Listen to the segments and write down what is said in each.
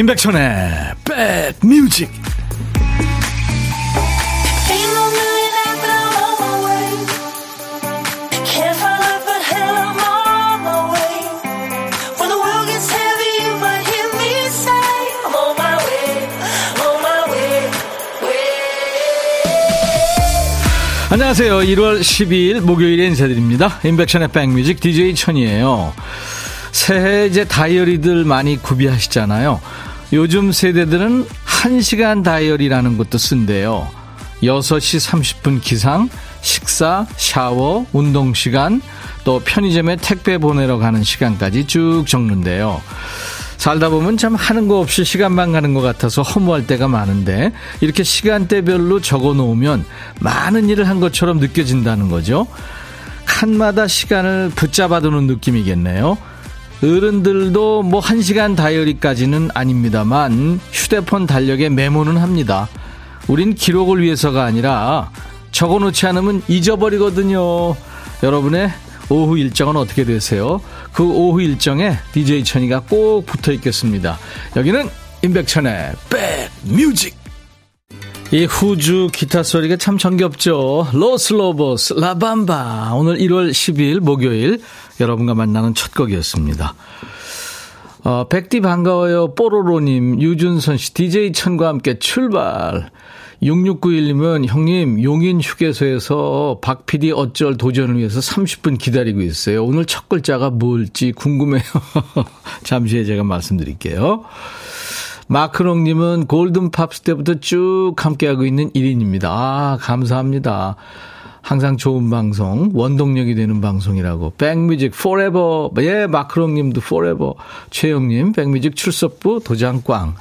임백천의 백뮤직 안녕하세요. 1월 12일 목요일에 인사드립니다. 임백천의 백뮤직 DJ 천이에요. 새해 이제 다이어리들 많이 구비하시잖아요. 요즘 세대들은 1시간 다이어리라는 것도 쓴대요. 6시 30분 기상, 식사, 샤워, 운동 시간, 또 편의점에 택배 보내러 가는 시간까지 쭉 적는데요. 살다 보면 참 하는 거 없이 시간만 가는 것 같아서 허무할 때가 많은데 이렇게 시간대별로 적어 놓으면 많은 일을 한 것처럼 느껴진다는 거죠. 칸마다 시간을 붙잡아 두는 느낌이겠네요. 어른들도 뭐한 시간 다이어리까지는 아닙니다만 휴대폰 달력에 메모는 합니다. 우린 기록을 위해서가 아니라 적어 놓지 않으면 잊어버리거든요. 여러분의 오후 일정은 어떻게 되세요? 그 오후 일정에 DJ 천이가 꼭 붙어 있겠습니다. 여기는 임백천의 백뮤직. 이 후주 기타 소리가 참 정겹죠. 로스로버스 라밤바. 오늘 1월 10일 목요일 여러분과 만나는 첫 곡이었습니다. 어, 백디 반가워요. 뽀로로님, 유준선 씨, DJ 천과 함께 출발. 6691님은 형님 용인 휴게소에서 박 PD 어쩔 도전을 위해서 30분 기다리고 있어요. 오늘 첫 글자가 뭘지 궁금해요. 잠시 후에 제가 말씀드릴게요. 마크롱님은 골든팝스 때부터 쭉 함께하고 있는 1인입니다. 아, 감사합니다. 항상 좋은 방송, 원동력이 되는 방송이라고. 백뮤직 forever. 예, 마크롱 님도 forever. 최영 님, 백뮤직 출석부 도장꽝.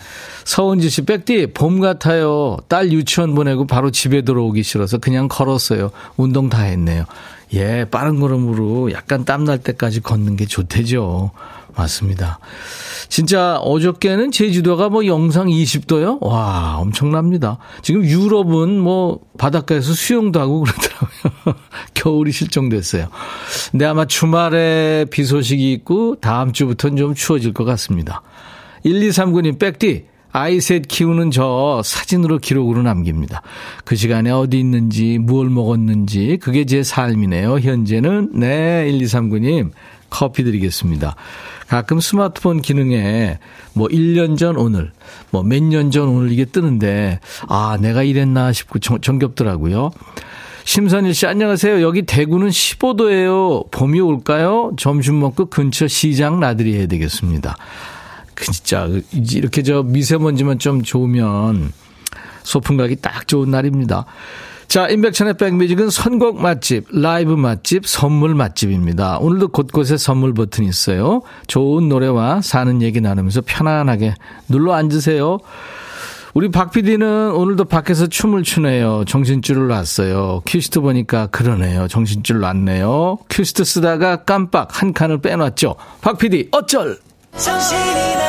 서은지 씨, 백디, 봄 같아요. 딸 유치원 보내고 바로 집에 들어오기 싫어서 그냥 걸었어요. 운동 다 했네요. 예, 빠른 걸음으로 약간 땀날 때까지 걷는 게 좋대죠. 맞습니다. 진짜 어저께는 제주도가 뭐 영상 20도요? 와, 엄청납니다. 지금 유럽은 뭐 바닷가에서 수영도 하고 그러더라고요. 겨울이 실종됐어요. 근데 아마 주말에 비 소식이 있고 다음 주부터는 좀 추워질 것 같습니다. 1239님, 백디. 아이셋 키우는 저 사진으로 기록으로 남깁니다. 그 시간에 어디 있는지, 무얼 먹었는지, 그게 제 삶이네요. 현재는, 네, 1239님, 커피 드리겠습니다. 가끔 스마트폰 기능에 뭐 1년 전 오늘, 뭐 몇 년 전 오늘 이게 뜨는데, 아, 내가 이랬나 싶고 정, 정겹더라고요. 심선일 씨, 안녕하세요. 여기 대구는 15도예요. 봄이 올까요? 점심 먹고 근처 시장 나들이 해야 되겠습니다. 그 진짜, 이렇게 저 미세먼지만 좀 좋으면 소풍 가기 딱 좋은 날입니다. 자, 임백천의 백뮤직은 선곡 맛집, 라이브 맛집, 선물 맛집입니다. 오늘도 곳곳에 선물 버튼이 있어요. 좋은 노래와 사는 얘기 나누면서 편안하게 눌러 앉으세요. 우리 박 PD는 오늘도 밖에서 춤을 추네요. 정신줄을 놨어요. 큐시트 보니까 그러네요. 정신줄 놨네요. 큐시트 쓰다가 깜빡 한 칸을 빼놨죠. 박 PD, 어쩔! 정신이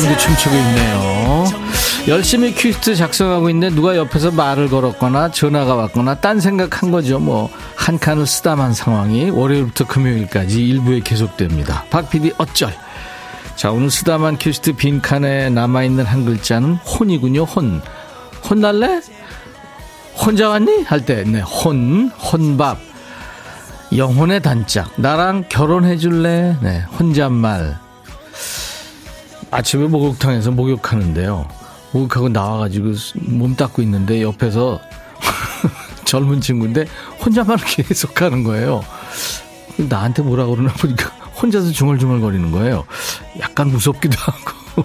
지금도 춤추고 있네요. 열심히 퀴즈 작성하고 있는데 누가 옆에서 말을 걸었거나 전화가 왔거나 딴 생각한 거죠. 뭐 한 칸을 쓰다만 상황이 월요일부터 금요일까지 일부에 계속됩니다. 박 PD 어쩔. 자 오늘 쓰다만 퀴즈 빈칸에 남아있는 한 글자는 혼이군요. 혼. 혼날래? 혼자 왔니? 할 때, 네, 혼, 혼밥. 영혼의 단짝. 나랑 결혼해 줄래? 네, 혼잣말. 아침에 목욕탕에서 목욕하는데요. 목욕하고 나와가지고 몸 닦고 있는데 옆에서 젊은 친구인데 혼자만 계속 하는 거예요. 나한테 뭐라 그러나 보니까 혼자서 중얼중얼 거리는 거예요. 약간 무섭기도 하고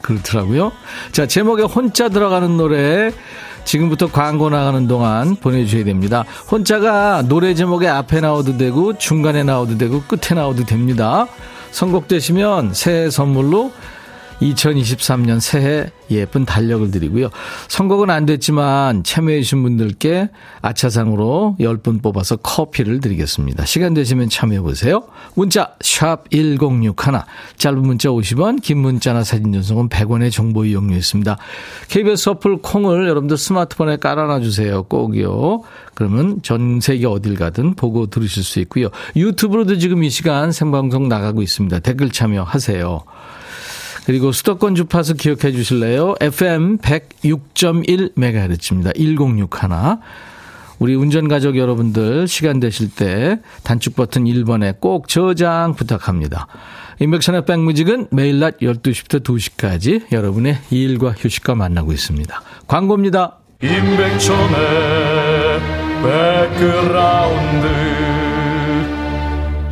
그렇더라고요. 자 제목에 혼자 들어가는 노래 지금부터 광고 나가는 동안 보내주셔야 됩니다. 혼자가 노래 제목에 앞에 나오도 되고 중간에 나오도 되고 끝에 나오도 됩니다. 선곡되시면 새해 선물로 2023년 새해 예쁜 달력을 드리고요. 선곡은 안 됐지만 참여해주신 분들께 아차상으로 10분 뽑아서 커피를 드리겠습니다. 시간 되시면 참여해보세요. 문자 1061, 짧은 문자 50원, 긴 문자나 사진 전송은 100원의 정보 이용료 있습니다. KBS 어플 콩을 여러분들 스마트폰에 깔아놔주세요. 꼭이요. 그러면 전 세계 어딜 가든 보고 들으실 수 있고요. 유튜브로도 지금 이 시간 생방송 나가고 있습니다. 댓글 참여하세요. 그리고 수도권 주파수 기억해 주실래요? FM 106.1MHz입니다. 1061. 우리 운전가족 여러분들 시간 되실 때 단축 버튼 1번에 꼭 저장 부탁합니다. 임백천의 백뮤직은 매일 낮 12시부터 2시까지 여러분의 일과 휴식과 만나고 있습니다. 광고입니다. 임백천의 백그라운드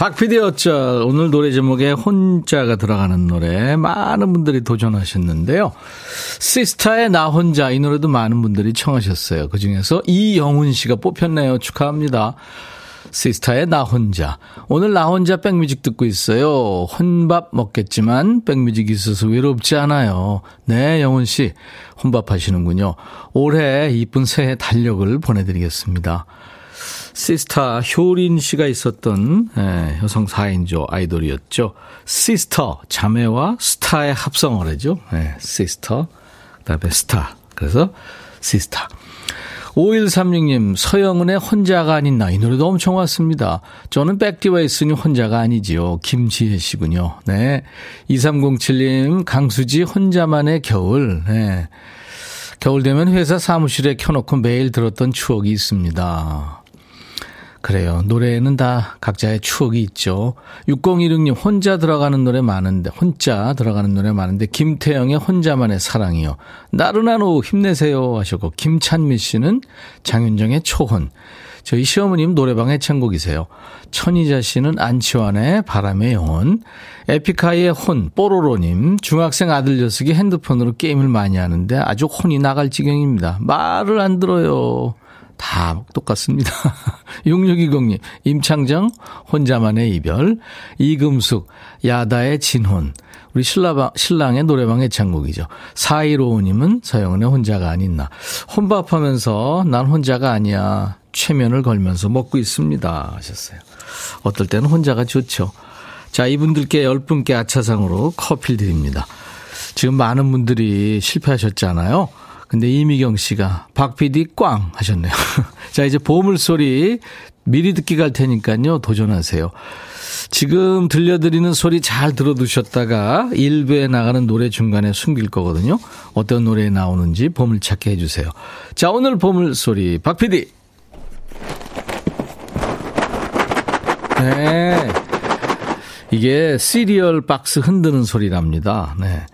박PD 어쩔 오늘 노래 제목에 혼자가 들어가는 노래 많은 분들이 도전하셨는데요. 시스타의 나 혼자 이 노래도 많은 분들이 청하셨어요. 그중에서 이영훈 씨가 뽑혔네요. 축하합니다. 시스타의 나 혼자. 오늘 나 혼자 백뮤직 듣고 있어요. 혼밥 먹겠지만 백뮤직 있어서 외롭지 않아요. 네, 영훈 씨. 혼밥 하시는군요. 올해 이쁜 새해 달력을 보내드리겠습니다. 시스타 효린 씨가 있었던 예, 여성 4인조 아이돌이었죠. sister 자매와 스타의 합성어래죠. 예, sister 그다음에 스타. 그래서 시스타. 5136님, 서영은의 혼자가 아닌 나. 이 노래도 엄청 왔습니다. 저는 백디와 있으니 혼자가 아니지요. 김지혜 씨군요. 네. 2307님, 강수지 혼자만의 겨울. 네. 겨울 되면 회사 사무실에 켜놓고 매일 들었던 추억이 있습니다. 그래요. 노래에는 다 각자의 추억이 있죠. 6016님, 혼자 들어가는 노래 많은데, 혼자 들어가는 노래 많은데, 김태영의 혼자만의 사랑이요. 나른한 오후 힘내세요 하셨고, 김찬미 씨는 장윤정의 초혼. 저희 시어머님 노래방 애창곡이세요. 천희자 씨는 안치환의 바람의 영혼. 에픽하이의 혼, 뽀로로님. 중학생 아들 녀석이 핸드폰으로 게임을 많이 하는데 아주 혼이 나갈 지경입니다. 말을 안 들어요. 다 똑같습니다. 6620님, 임창정, 혼자만의 이별, 이금숙, 야다의 진혼, 우리 신라방, 신랑의 노래방 의 창곡이죠. 4155님은 서영은의 혼자가 아닌 나. 혼밥하면서 난 혼자가 아니야. 최면을 걸면서 먹고 있습니다. 하셨어요. 어떨 때는 혼자가 좋죠. 자, 이분들께 10분께 아차상으로 커피 드립니다. 지금 많은 분들이 실패하셨잖아요. 근데 이미경 씨가 박 PD 꽝 하셨네요. 자, 이제 보물소리 미리 듣기 갈 테니까요. 도전하세요. 지금 들려드리는 소리 잘 들어두셨다가 일부에 나가는 노래 중간에 숨길 거거든요. 어떤 노래에 나오는지 보물찾기 해주세요. 자, 오늘 보물소리 박 PD. 네. 이게 시리얼 박스 흔드는 소리랍니다. 네.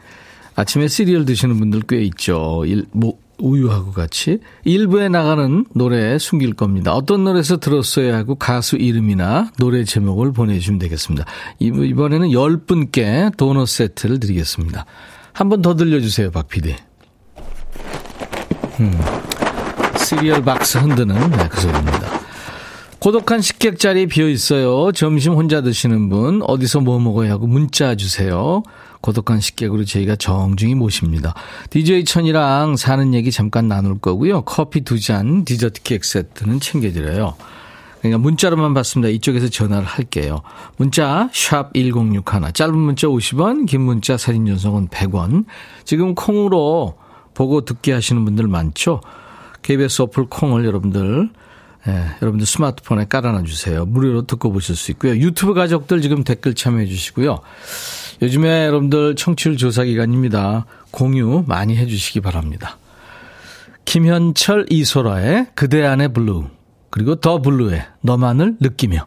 아침에 시리얼 드시는 분들 꽤 있죠. 일, 뭐, 우유하고 같이. 일부에 나가는 노래 숨길 겁니다. 어떤 노래에서 들었어요 하고 가수 이름이나 노래 제목을 보내주시면 되겠습니다. 이번에는 10분께 도넛 세트를 드리겠습니다. 한 번 더 들려주세요, 박 PD. 음, 시리얼 박스 흔드는 네, 그 소리입니다. 고독한 식객 자리 비어 있어요. 점심 혼자 드시는 분, 어디서 뭐 먹어요 하고 문자 주세요. 고독한 식객으로 저희가 정중히 모십니다. DJ 천이랑 사는 얘기 잠깐 나눌 거고요. 커피 두 잔, 디저트 케이크 세트는 챙겨드려요. 그러니까 문자로만 받습니다. 이쪽에서 전화를 할게요. 문자 샵 1061, 짧은 문자 50원, 긴 문자 사진 전송은 100원. 지금 콩으로 보고 듣게 하시는 분들 많죠? KBS 어플 콩을 여러분들 예, 여러분들 스마트폰에 깔아놔 주세요. 무료로 듣고 보실 수 있고요. 유튜브 가족들 지금 댓글 참여해 주시고요. 요즘에 여러분들 청취율 조사 기간입니다. 공유 많이 해주시기 바랍니다. 김현철 이소라의 그대 안의 블루 그리고 더 블루의 너만을 느끼며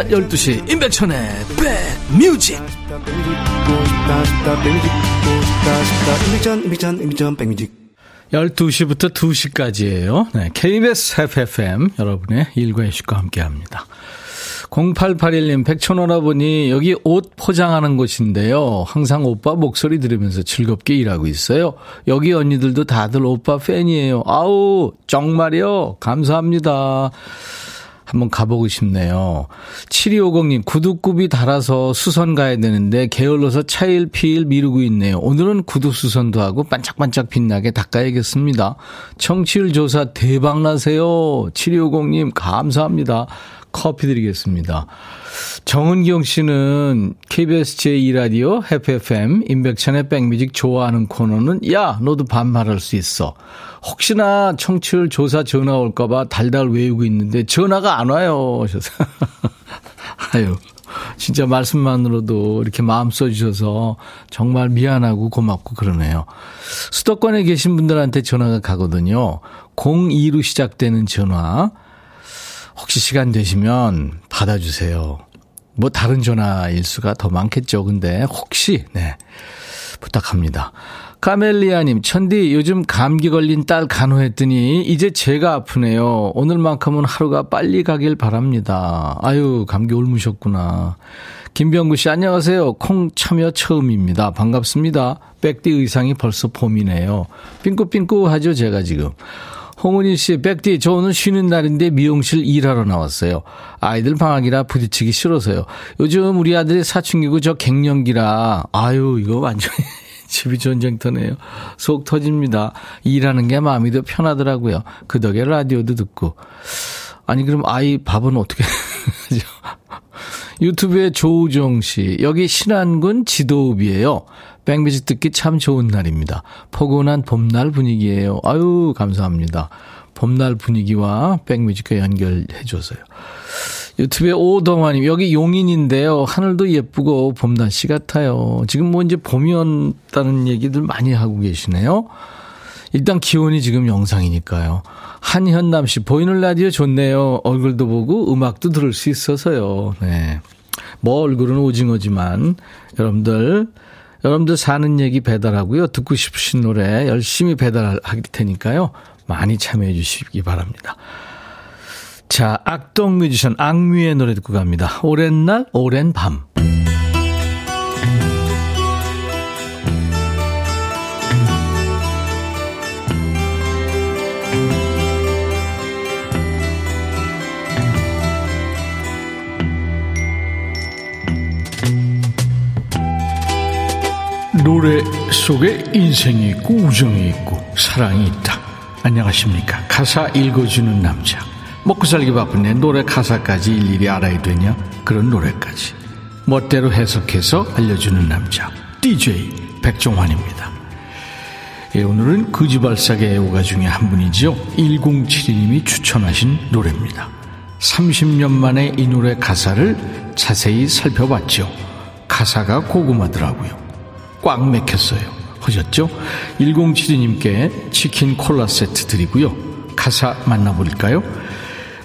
낮 12시 임백천의 백뮤직 12시부터 2시까지예요. 네, KBS FFM 여러분의 일과 이슈과 함께합니다. 0881님 백천오라보니 여기 옷 포장하는 곳인데요. 항상 오빠 목소리 들으면서 즐겁게 일하고 있어요. 여기 언니들도 다들 오빠 팬이에요. 아우 정말요. 감사합니다. 한번 가보고 싶네요. 7250님, 구두굽이 달아서 수선 가야 되는데 게을러서 차일피일 미루고 있네요. 오늘은 구두 수선도 하고 반짝반짝 빛나게 닦아야겠습니다. 청취율 조사 대박나세요. 7250님, 감사합니다. 커피 드리겠습니다. 정은경 씨는 KBS 제2라디오 해피FM 임백천의 백뮤직 좋아하는 코너는 야 너도 반말할 수 있어. 혹시나 청취율 조사 전화 올까봐 달달 외우고 있는데 전화가 안 와요. 하셔서 아유 진짜 말씀만으로도 이렇게 마음 써주셔서 정말 미안하고 고맙고 그러네요. 수도권에 계신 분들한테 전화가 가거든요. 02로 시작되는 전화. 혹시 시간 되시면 받아주세요. 뭐 다른 전화일 수가 더 많겠죠. 근데 혹시 네 부탁합니다. 카멜리아님, 천디 요즘 감기 걸린 딸 간호했더니 이제 제가 아프네요. 오늘만큼은 하루가 빨리 가길 바랍니다. 아유 감기 옮으셨구나. 김병구 씨 안녕하세요. 콩 참여 처음입니다. 반갑습니다. 백디 의상이 벌써 봄이네요. 삥꾸삥꾸하죠 제가 지금. 홍은희 씨, 백디, 저 오늘 쉬는 날인데 미용실 일하러 나왔어요. 아이들 방학이라 부딪히기 싫어서요. 요즘 우리 아들이 사춘기고 저 갱년기라, 아유, 이거 완전히 집이 전쟁터네요. 속 터집니다. 일하는 게 마음이 더 편하더라고요. 그 덕에 라디오도 듣고. 아니, 그럼 아이 밥은 어떻게 하죠? 유튜브에 조우정 씨, 여기 신안군 지도읍이에요. 백뮤직 듣기 참 좋은 날입니다. 포근한 봄날 분위기예요. 아유, 감사합니다. 봄날 분위기와 백뮤직과 연결해 줘서요. 유튜브에 오동환님, 여기 용인인데요. 하늘도 예쁘고 봄 날씨 같아요. 지금 뭐 이제 봄이 온다는 얘기들 많이 하고 계시네요. 일단 기온이 지금 영상이니까요. 한현남 씨, 보이는 라디오 좋네요. 얼굴도 보고 음악도 들을 수 있어서요. 네. 뭐 얼굴은 오징어지만 여러분들 여러분들 사는 얘기 배달하고요. 듣고 싶으신 노래 열심히 배달할 테니까요. 많이 참여해 주시기 바랍니다. 자, 악동 뮤지션 악뮤의 노래 듣고 갑니다. 오랜 날, 오랜 밤. 노래 속에 인생이 있고 우정이 있고 사랑이 있다. 안녕하십니까. 가사 읽어주는 남자. 먹고 살기 바쁜데 노래 가사까지 일일이 알아야 되냐? 그런 노래까지. 멋대로 해석해서 알려주는 남자. DJ 백종환입니다. 예, 오늘은 거지발사계 애호가 중에 한 분이지요. 1072님이 추천하신 노래입니다. 30년 만에 이 노래 가사를 자세히 살펴봤죠. 가사가 고구마더라고요. 꽉 맥혔어요. 하셨죠? 1072님께 치킨 콜라 세트 드리고요. 가사 만나볼까요?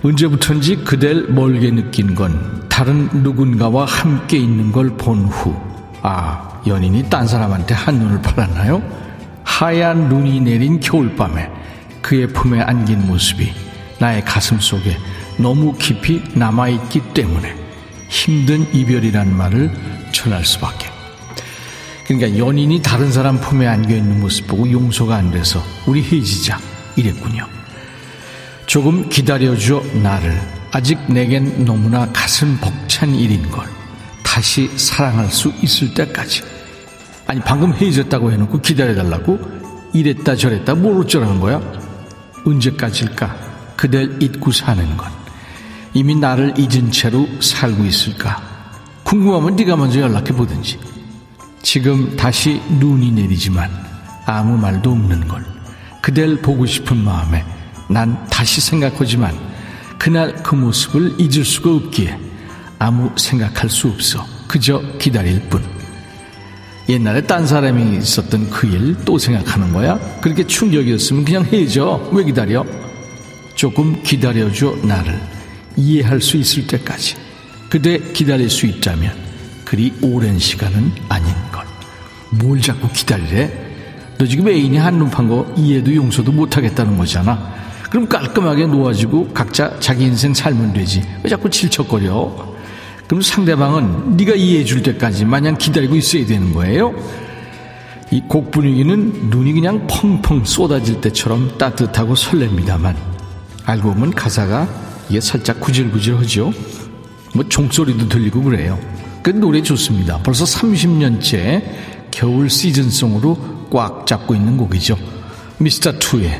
언제부턴지 그댈 멀게 느낀 건 다른 누군가와 함께 있는 걸 본 후. 아, 연인이 딴 사람한테 한눈을 팔았나요? 하얀 눈이 내린 겨울밤에 그의 품에 안긴 모습이 나의 가슴 속에 너무 깊이 남아있기 때문에 힘든 이별이란 말을 전할 수밖에. 그러니까 연인이 다른 사람 품에 안겨 있는 모습 보고 용서가 안 돼서 우리 헤어지자 이랬군요. 조금 기다려줘 나를 아직 내겐 너무나 가슴 벅찬 일인 걸 다시 사랑할 수 있을 때까지 아니 방금 헤어졌다고 해놓고 기다려달라고 이랬다 저랬다 뭘 어쩌라는 거야 언제까지일까 그댈 잊고 사는 것. 이미 나를 잊은 채로 살고 있을까? 궁금하면 네가 먼저 연락해 보든지. 지금 다시 눈이 내리지만 아무 말도 없는 걸. 그댈 보고 싶은 마음에 난 다시 생각하지만 그날 그 모습을 잊을 수가 없기에 아무 생각할 수 없어. 그저 기다릴 뿐. 옛날에 딴 사람이 있었던 그 일 또 생각하는 거야? 그렇게 충격이었으면 그냥 해줘. 왜 기다려? 조금 기다려줘, 나를. 이해할 수 있을 때까지. 그대 기다릴 수 있다면 그리 오랜 시간은 아닌 것. 뭘 자꾸 기다리래? 너 지금 애인이 한눈 판 거 이해도 용서도 못하겠다는 거잖아. 그럼 깔끔하게 놓아지고 각자 자기 인생 살면 되지. 왜 자꾸 질척거려? 그럼 상대방은 네가 이해해 줄 때까지 마냥 기다리고 있어야 되는 거예요? 이 곡 분위기는 눈이 그냥 펑펑 쏟아질 때처럼 따뜻하고 설렙니다만 알고 보면 가사가 이게 살짝 구질구질하죠. 뭐 종소리도 들리고 그래요. 그 노래 좋습니다. 벌써 30년째 겨울 시즌송으로 꽉 잡고 있는 곡이죠. 미스터 투의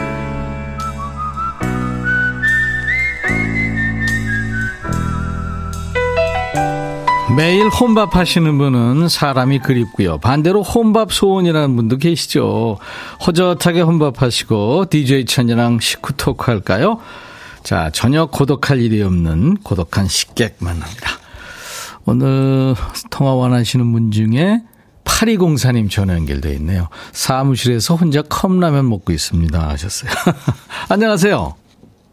매일 혼밥 하시는 분은 사람이 그립고요. 반대로 혼밥 소원이라는 분도 계시죠. 허젓하게 혼밥 하시고 DJ 천이랑 식후 토크 할까요? 자, 전혀 고독할 일이 없는 고독한 식객 만납니다. 오늘 통화 원하시는 분 중에 8204님 전화 연결되어 있네요. 사무실에서 혼자 컵라면 먹고 있습니다. 하셨어요. 안녕하세요.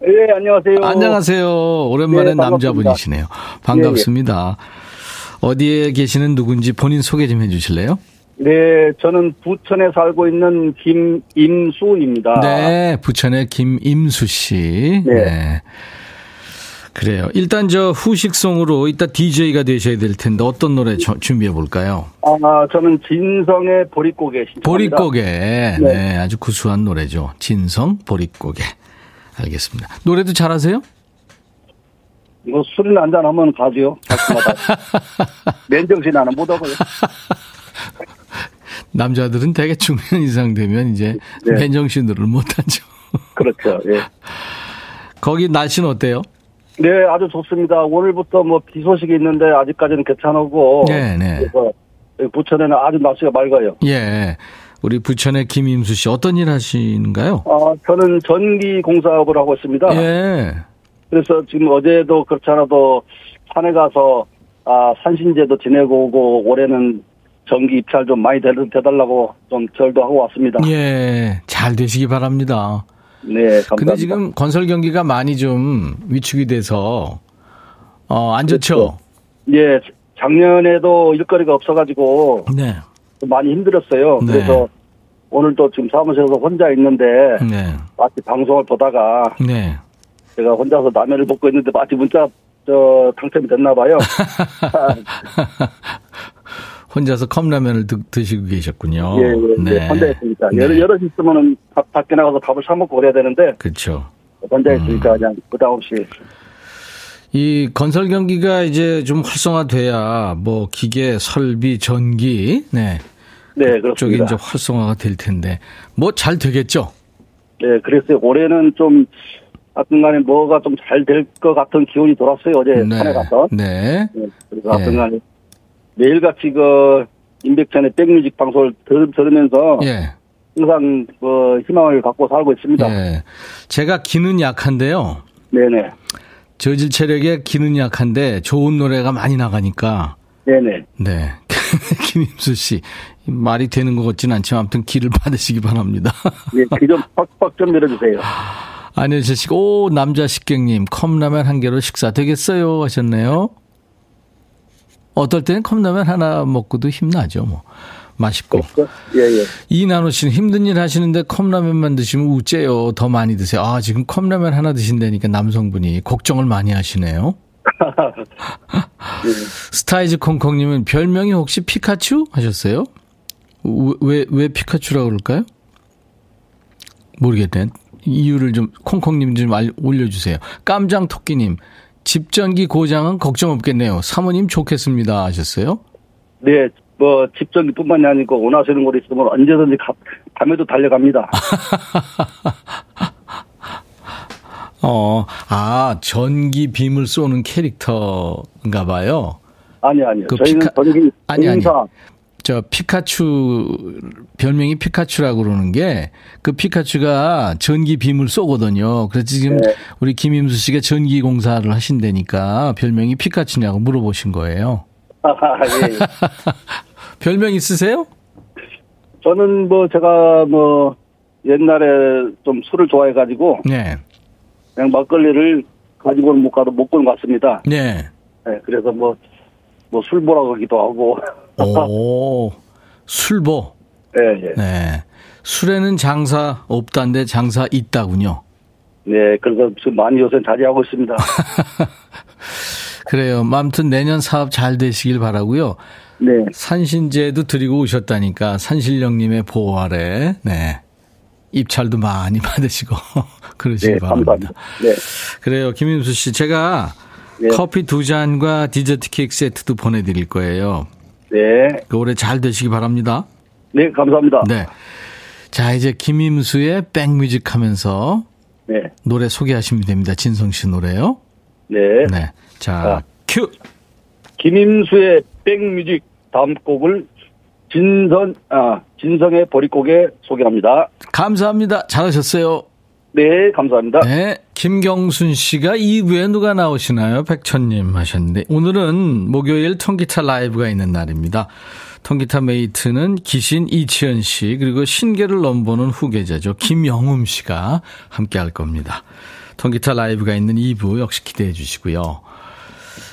예, 안녕하세요. 안녕하세요. 오랜만에 네. 남자분이시네요. 반갑습니다. 어디에 계시는 누군지 본인 소개 좀 해주실래요? 네, 저는 부천에 살고 있는 김임수입니다. 네, 부천의 김임수 씨. 네. 그래요. 일단 저 후식송으로 이따 DJ가 되셔야 될 텐데 어떤 노래 저- 준비해 볼까요? 아, 저는 진성의 보릿고개 신청합니다. 보릿고개. 네. 네. 아주 구수한 노래죠. 진성 보릿고개. 알겠습니다. 노래도 잘하세요? 이거 술이나 한잔 하면 가죠. 가끔마다. 맨정신 하나 못 하고요. 남자들은 되게 중년 이상 되면 이제 네. 맨정신으로 못하죠. 그렇죠. 예. 거기 날씨는 어때요? 네, 아주 좋습니다. 오늘부터 뭐 비 소식이 있는데 아직까지는 괜찮고. 네, 네. 그래서 부천에는 아주 날씨가 맑아요. 예. 우리 부천의 김임수 씨 어떤 일 하시는가요? 아, 저는 전기 공사업을 하고 있습니다. 예. 그래서 지금 어제도 그렇지 않아도 산에 가서 아 산신제도 지내고 오고 올해는 전기 입찰 좀 많이 대- 대달라고 좀 절도 하고 왔습니다. 예. 잘 되시기 바랍니다. 네, 감사합니다. 근데 지금 건설 경기가 많이 좀 위축이 돼서 어, 안 좋죠? 예, 작년에도 일거리가 없어가지고 네. 좀 많이 힘들었어요. 네. 그래서 오늘도 지금 사무실에서 혼자 있는데 네. 마치 방송을 보다가 네. 제가 혼자서 라면을 먹고 있는데 마치 문자 저 당첨이 됐나 봐요. 혼자서 컵라면을 드, 드시고 계셨군요. 예, 예, 예, 혼자 있으니까 네. 여러 여럿 있으면은 바- 밖에 나가서 밥을 사 먹고 그래야 되는데 그렇죠. 혼자 있으니까 그냥 부담 없이 이 건설 경기가 이제 좀 활성화돼야 뭐 기계, 설비, 전기, 네. 네 쪽이 그렇습니다. 이제 활성화가 될 텐데 뭐 잘 되겠죠? 네 그랬어요. 올해는 좀 하여튼간에 뭐가 좀 잘 될 것 같은 기운이 돌았어요 어제 산에 가서. 네. 네, 그래서 하여튼간에 매일같이 그 임백천의 백뮤직 방송을 들, 들으면서 예. 항상 그 희망을 갖고 살고 있습니다. 예. 제가 기는 약한데요. 네네 저질 체력에 기는 약한데 좋은 노래가 많이 나가니까 네네 네. 김임수 씨 말이 되는 것 같지는 않지만 아무튼 기를 받으시기 바랍니다. 예, 귀좀 팍팍 좀 밀어주세요. 안효실 씨, 오 남자 식객님 컵라면 한 개로 식사 되겠어요 하셨네요. 어떨 때는 컵라면 하나 먹고도 힘나죠 뭐. 맛있고. 예, 예. 이나노 씨는 힘든 일 하시는데 컵라면만 드시면 우째요. 더 많이 드세요. 아, 지금 컵라면 하나 드신다니까 남성분이 걱정을 많이 하시네요. 스타이즈 콩콩님은 별명이 혹시 피카츄 하셨어요? 왜, 왜 피카츄라고 그럴까요? 모르겠네. 이유를 좀, 콩콩님 좀 알, 올려주세요. 깜장 토끼님, 집전기 고장은 걱정 없겠네요. 사모님 좋겠습니다. 하셨어요? 네, 뭐, 집전기뿐만이 아니고 원하시는 곳 있으면 언제든지 가, 밤에도 달려갑니다. 어, 아, 전기 빔을 쏘는 캐릭터인가 봐요. 아니, 아니요. 그 저희는 피카- 전기 아니, 아니. 저 피카츄 별명이 피카츄라고 그러는 게 그 피카츄가 전기 빔을 쏘거든요. 그래서 지금 네. 우리 김임수 씨가 전기 공사를 하신다니까 별명이 피카츄냐고 물어보신 거예요. 예, 예. 별명 있으세요? 저는 뭐, 제가 뭐, 옛날에 좀 술을 좋아해가지고, 네. 그냥 막걸리를 가지고는 못 가도 먹고는 갔습니다. 네. 네, 그래서 뭐, 뭐, 술보라고 하기도 하고. 오, 술보. 예, 예. 네. 술에는 장사 없다는데 장사 있다군요. 네, 그래서 지금 많이 요새 자제하고 있습니다. 그래요. 아무튼 내년 사업 잘 되시길 바라고요. 네, 산신제도 드리고 오셨다니까 산신령님의 보호 아래 네. 입찰도 많이 받으시고 그러시길 네, 바랍니다. 감사합니다. 네, 그래요. 김임수 씨 제가 네. 커피 두 잔과 디저트 케이크 세트도 보내드릴 거예요. 네, 그 올해 잘 되시기 바랍니다. 네, 감사합니다. 네. 자 이제 김임수의 백뮤직 하면서 네, 노래 소개하시면 됩니다. 진성 씨 노래요. 네. 네. 자 아. 큐. 김임수의 백뮤직 다음 곡을 진선, 아, 진성의 보릿고개 소개합니다. 감사합니다. 잘하셨어요. 네, 감사합니다. 네. 김경순 씨가 2부에 누가 나오시나요? 백천님 하셨는데, 오늘은 목요일 통기타 라이브가 있는 날입니다. 통기타 mate는 기신 이치현 씨, 그리고 신계를 넘보는 후계자죠. 김영음 씨가 함께 할 겁니다. 통기타 라이브가 있는 2부 역시 기대해 주시고요.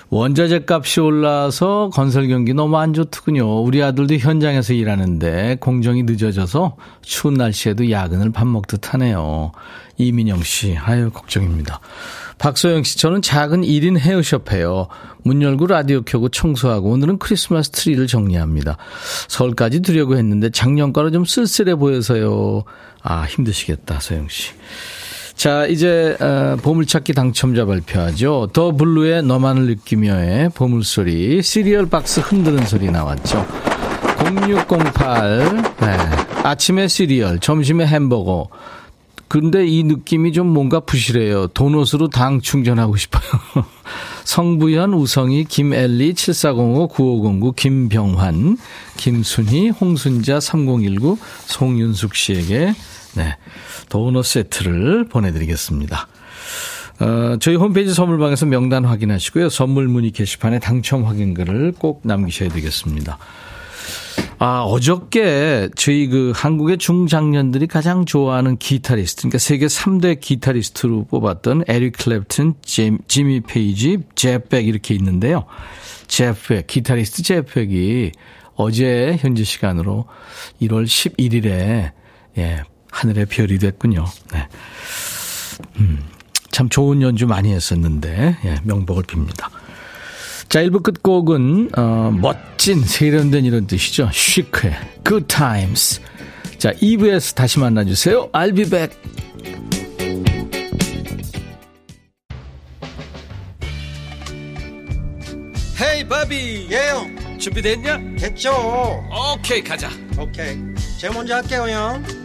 원자재 값이 올라서 건설 경기 너무 안 좋더군요. 우리 아들도 현장에서 일하는데 공정이 늦어져서 추운 날씨에도 야근을 밥 먹듯 하네요. 이민영 씨, 아유, 걱정입니다. 박소영 씨, 저는 작은 1인 헤어숍 해요. 문 열고 라디오 켜고 청소하고 오늘은 크리스마스 트리를 정리합니다. 설까지 두려고 했는데 작년과는 좀 쓸쓸해 보여서요. 아, 힘드시겠다, 소영 씨. 자, 이제 어, 보물찾기 당첨자 발표하죠. 더 블루의 너만을 느끼며의 보물소리, 시리얼 박스 흔드는 소리 나왔죠. 0608, 네. 아침에 시리얼, 점심에 햄버거. 근데 이 느낌이 좀 뭔가 부실해요. 도넛으로 당 충전하고 싶어요. 성부현, 우성희, 김엘리, 7405, 9509, 김병환, 김순희, 홍순자, 3019, 송윤숙 씨에게 네, 도넛 세트를 보내드리겠습니다. 어, 저희 홈페이지 선물방에서 명단 확인하시고요. 선물 문의 게시판에 당첨 확인글을 꼭 남기셔야 되겠습니다. 아, 어저께 저희 그 한국의 중장년들이 가장 좋아하는 기타리스트, 그러니까 세계 3대 기타리스트로 뽑았던 에릭 클랩튼, 제임, 지미 페이지, 제프 벡 이렇게 있는데요. 제프 벡, 기타리스트 제프 벡이 어제 현지 시간으로 1월 11일에 예, 하늘의 별이 됐군요. 네. 음, 참 좋은 연주 많이 했었는데 예, 명복을 빕니다. 자, 1부 끝곡은 어, 멋진 세련된 이런 뜻이죠. 시크의 Good Times. 자, 2부에서 다시 만나주세요. I'll be back. 헤이 바비 예영 준비됐냐? 됐죠 오케이 가자 오케이 제가 먼저 할게요 형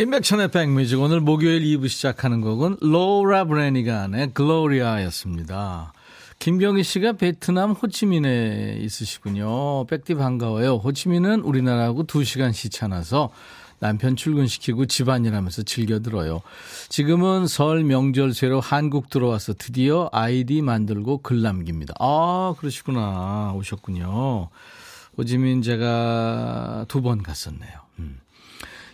임백천의 백뮤직 오늘 목요일 2부 시작하는 곡은 로라 브래니건의 글로리아였습니다. 김경희 씨가 베트남 호치민에 있으시군요. 백디 반가워요. 호치민은 우리나라하고 2시간 시차 나서 남편 출근시키고 집안일 하면서 즐겨 들어요. 지금은 설 명절 쇠로 한국 들어와서 드디어 아이디 만들고 글 남깁니다. 아, 그러시구나. 오셨군요. 호지민 제가 두 번 갔었네요.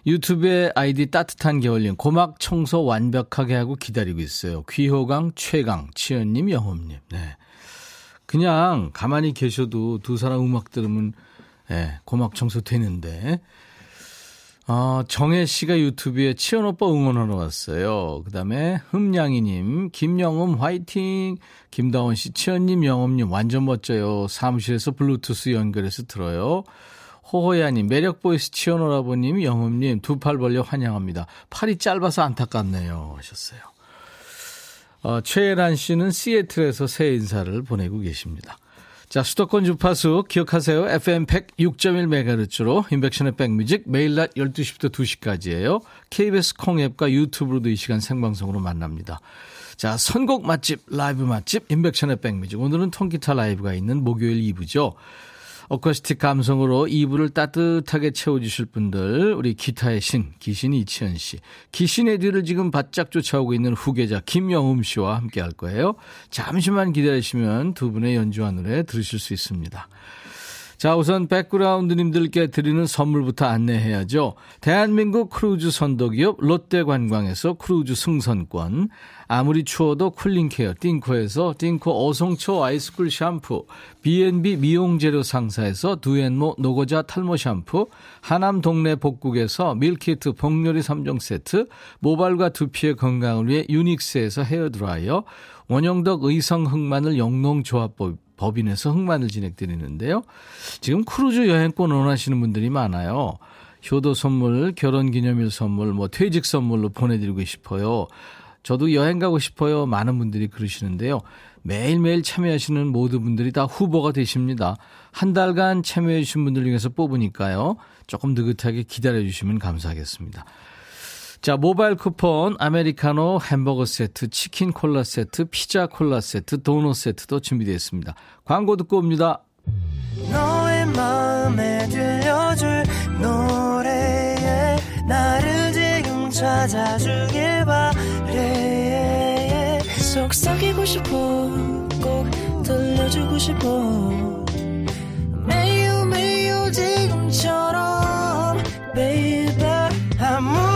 음. 유튜브에 아이디 따뜻한 겨울님 고막 청소 완벽하게 하고 기다리고 있어요. 귀호강, 최강, 치현님, 영업님. 네. 그냥 가만히 계셔도 두 사람 음악 들으면 네, 고막 청소 되는데 어, 정혜 씨가 유튜브에 치현 오빠 응원하러 왔어요. 그 다음에 흠냥이님, 김영음 화이팅, 김다원 씨, 치현님, 영음님 완전 멋져요. 사무실에서 블루투스 연결해서 들어요. 호호야님, 매력 보이스 치현 오라버님, 영음님, 두 팔 벌려 환영합니다. 팔이 짧아서 안타깝네요. 하셨어요. 어, 최혜란 씨는 시애틀에서 새해 인사를 보내고 계십니다. 자, 수도권 주파수 기억하세요. FM 106.1MHz로 임백천의 백뮤직 매일 낮 12시부터 2시까지예요. KBS 콩 앱과 유튜브로도 이 시간 생방송으로 만납니다. 자, 선곡 맛집, 라이브 맛집, 임백천의 백뮤직. 오늘은 통기타 라이브가 있는 목요일 2부죠. 어쿠스틱 감성으로 2부를 따뜻하게 채워주실 분들, 우리 기타의 신, 기신 이치현 씨. 기신의 뒤를 지금 바짝 쫓아오고 있는 후계자 김영음 씨와 함께 할 거예요. 잠시만 기다리시면 두 분의 연주한 노래 들으실 수 있습니다. 자, 우선 백그라운드님들께 드리는 선물부터 안내해야죠. 대한민국 크루즈 선도기업 롯데관광에서 크루즈 승선권, 아무리 추워도 cooling care 띵코에서 띵코 어성초 아이스쿨 샴푸, B&B 미용재료 상사에서 두앤모 노고자 탈모 샴푸, 하남 동네 복국에서 밀키트 복요리 3종 세트, 모발과 두피의 건강을 위해 유닉스에서 헤어드라이어, 원형덕 의성 흑마늘 영농조합법 법인에서 흑마늘 진액 드리는데요. 지금 크루즈 여행권 원하시는 분들이 많아요. 효도 선물, 결혼 기념일 선물, 뭐 퇴직 선물로 보내드리고 싶어요. 저도 여행 가고 싶어요. 많은 분들이 그러시는데요. 매일매일 참여하시는 모든 분들이 다 후보가 되십니다. 한 달간 참여해주신 분들 중에서 뽑으니까요. 조금 느긋하게 기다려주시면 감사하겠습니다. 자, 모바일 쿠폰, 아메리카노 햄버거 세트, 치킨 콜라 세트, 피자 콜라 세트, 도넛 세트도 준비되어 있습니다. 광고 듣고 옵니다. 속삭이고 싶어 꼭 들려주고 싶어 매우 매우 지금처럼 baby 아무것도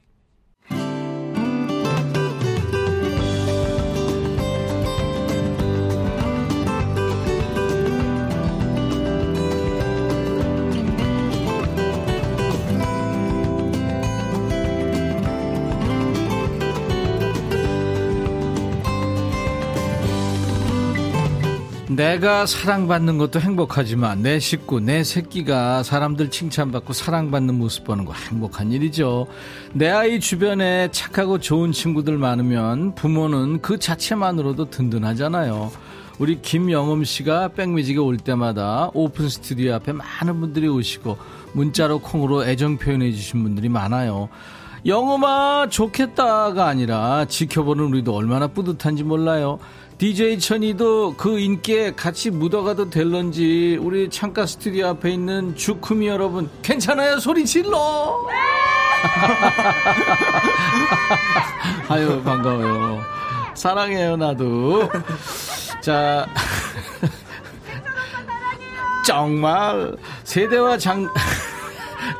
내가 사랑받는 것도 행복하지만 내 식구, 내 새끼가 사람들 칭찬받고 사랑받는 모습 보는 거 행복한 일이죠. 내 아이 주변에 착하고 좋은 친구들 많으면 부모는 그 자체만으로도 든든하잖아요. 우리 김영음 씨가 백뮤직에 올 때마다 오픈 스튜디오 앞에 많은 분들이 오시고 문자로 콩으로 애정 표현해 주신 분들이 많아요. 영음아 좋겠다가 아니라 지켜보는 우리도 얼마나 뿌듯한지 몰라요. DJ 천이도 그 인기에 같이 묻어가도 될런지 우리 창가 스튜디오 앞에 있는 주쿠미 여러분 괜찮아요? 소리 질러! 아유 반가워요. 사랑해요 나도. 자 정말 세대와 장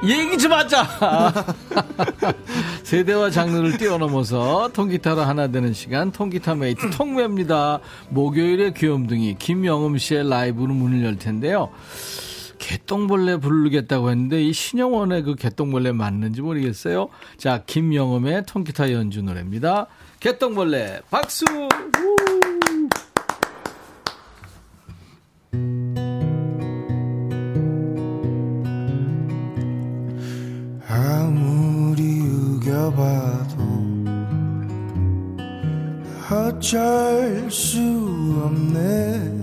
얘기 좀 하자. 세대와 장르를 뛰어넘어서 통기타로 하나 되는 시간 통기타 mate 통매입니다. 목요일에 귀염둥이 김영음 씨의 라이브로 문을 열 텐데요. 개똥벌레 부르겠다고 했는데 이 신영원의 그 개똥벌레 맞는지 모르겠어요. 자, 김영음의 통기타 연주 노래입니다. 개똥벌레 박수. 우겨봐도 어쩔 수 없네.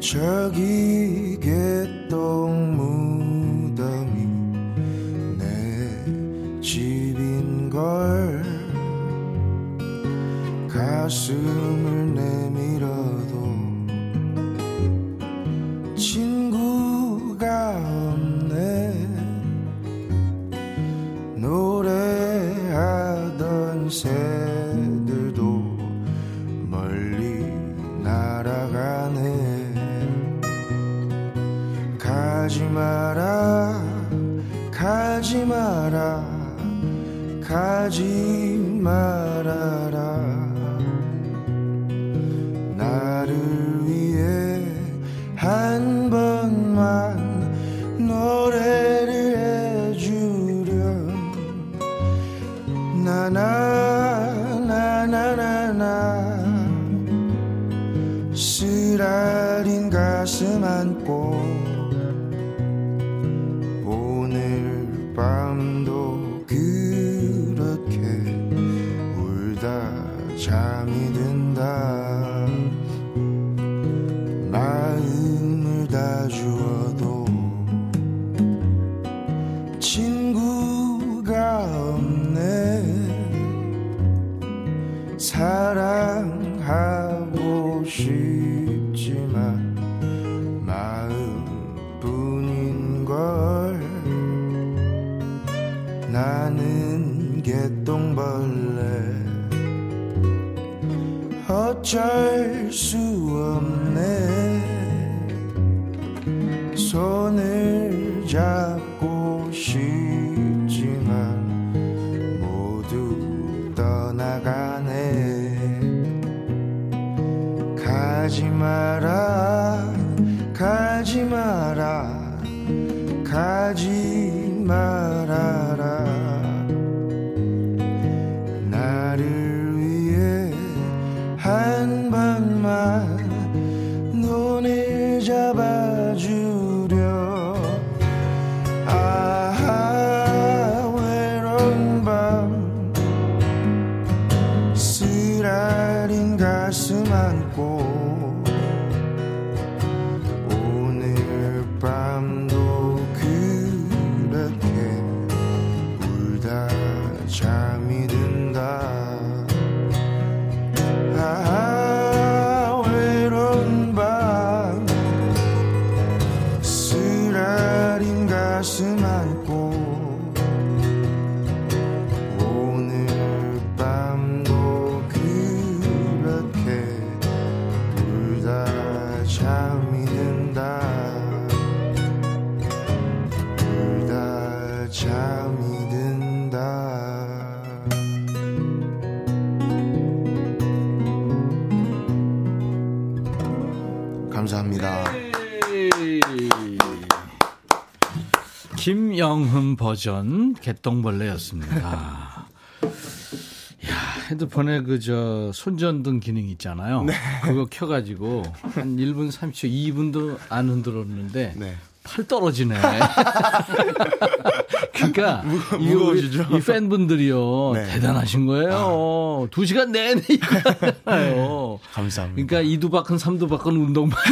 저기 개똥 무덤이 내 집인 걸 가슴을 내밀어도 김영흠 버전 개똥벌레였습니다. 야, 핸드폰에 그 저 손전등 기능 있잖아요. 그거 켜 가지고 한 1분 30초, 2분도 안 흔들었는데 네. 팔 떨어지네. 그러니까 무거- 이 무거워지죠? 이 팬분들이요 네. 대단하신 거예요. 두 시간 내내 이거 하잖아요. 감사합니다. 그러니까 이두박은 삼두박은 운동만.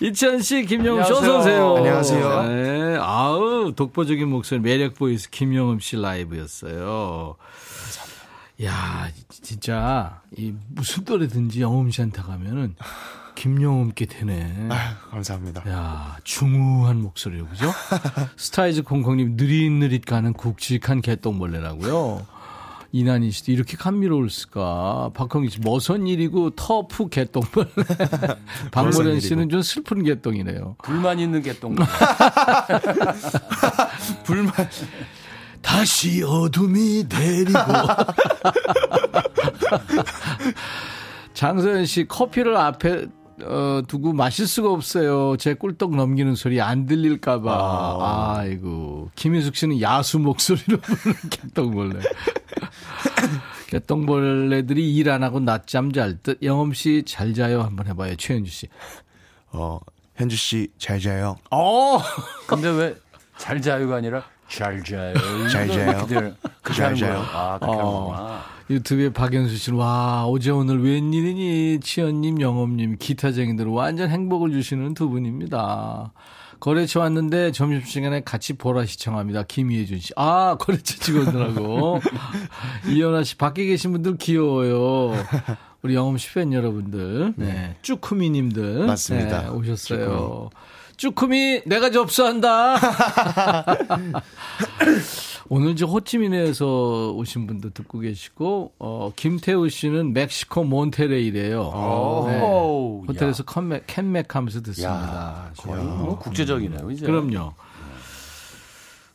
이치현 씨, 김영음 씨. 어서오세요. 안녕하세요. 네, 아우, 독보적인 목소리, 매력 보이스 김영음 씨 라이브였어요. 야, 진짜, 이, 무슨 노래든지 영음 씨한테 가면은, 김영음 게 되네. 아유, 감사합니다. 야, 중후한 목소리로, 그죠? 스타이즈 콩콩님, 느릿느릿 가는 굵직한 개똥벌레라고요. 이난희 씨도 이렇게 감미로울 수가. 박홍기 씨, 머선 일이고 터프 개똥벌레. 박모련 씨는 좀 슬픈 개똥이네요. 불만 있는 개똥. 불만. 다시 어둠이 내리고. 장소연 씨, 커피를 앞에 어, 두고 마실 수가 없어요. 제 꿀떡 넘기는 소리 안 들릴까봐. 아. 이고 김희숙 씨는 야수 목소리로 부르는 개똥벌레. 개똥벌레들이 일 안 하고 낮잠 잘 듯. 영엄 씨 잘 자요. 한번 해봐요. 최현주 씨. 어, 현주 씨 잘 자요. 어! 근데 왜 잘 자요가 아니라 잘 자요. 잘 자요. 그렇게 잘 자요. 아, 그렇게 어. 유튜브에 박영수 씨는 와 어제 오늘 웬일이니 치현님 영업님 기타쟁이들 완전 행복을 주시는 두 분입니다. 거래처 왔는데 점심시간에 같이 보라 시청합니다. 김희애준 씨. 아, 거래처 직원들하고. 이현아 씨, 밖에 계신 분들 귀여워요. 우리 씨팬 여러분들. 네. 쭈쿠미 님들. 맞습니다. 네, 오셨어요. 쭈쿠미, 내가 접수한다. 오늘 저 호치민에서 오신 분도 듣고 계시고, 어, 김태우 씨는 멕시코 몬테레이래요. 네. 오, 호텔에서 캔맥, 캔맥 하면서 듣습니다. 야, 거의 뭐 국제적이네요, 이제. 그럼요.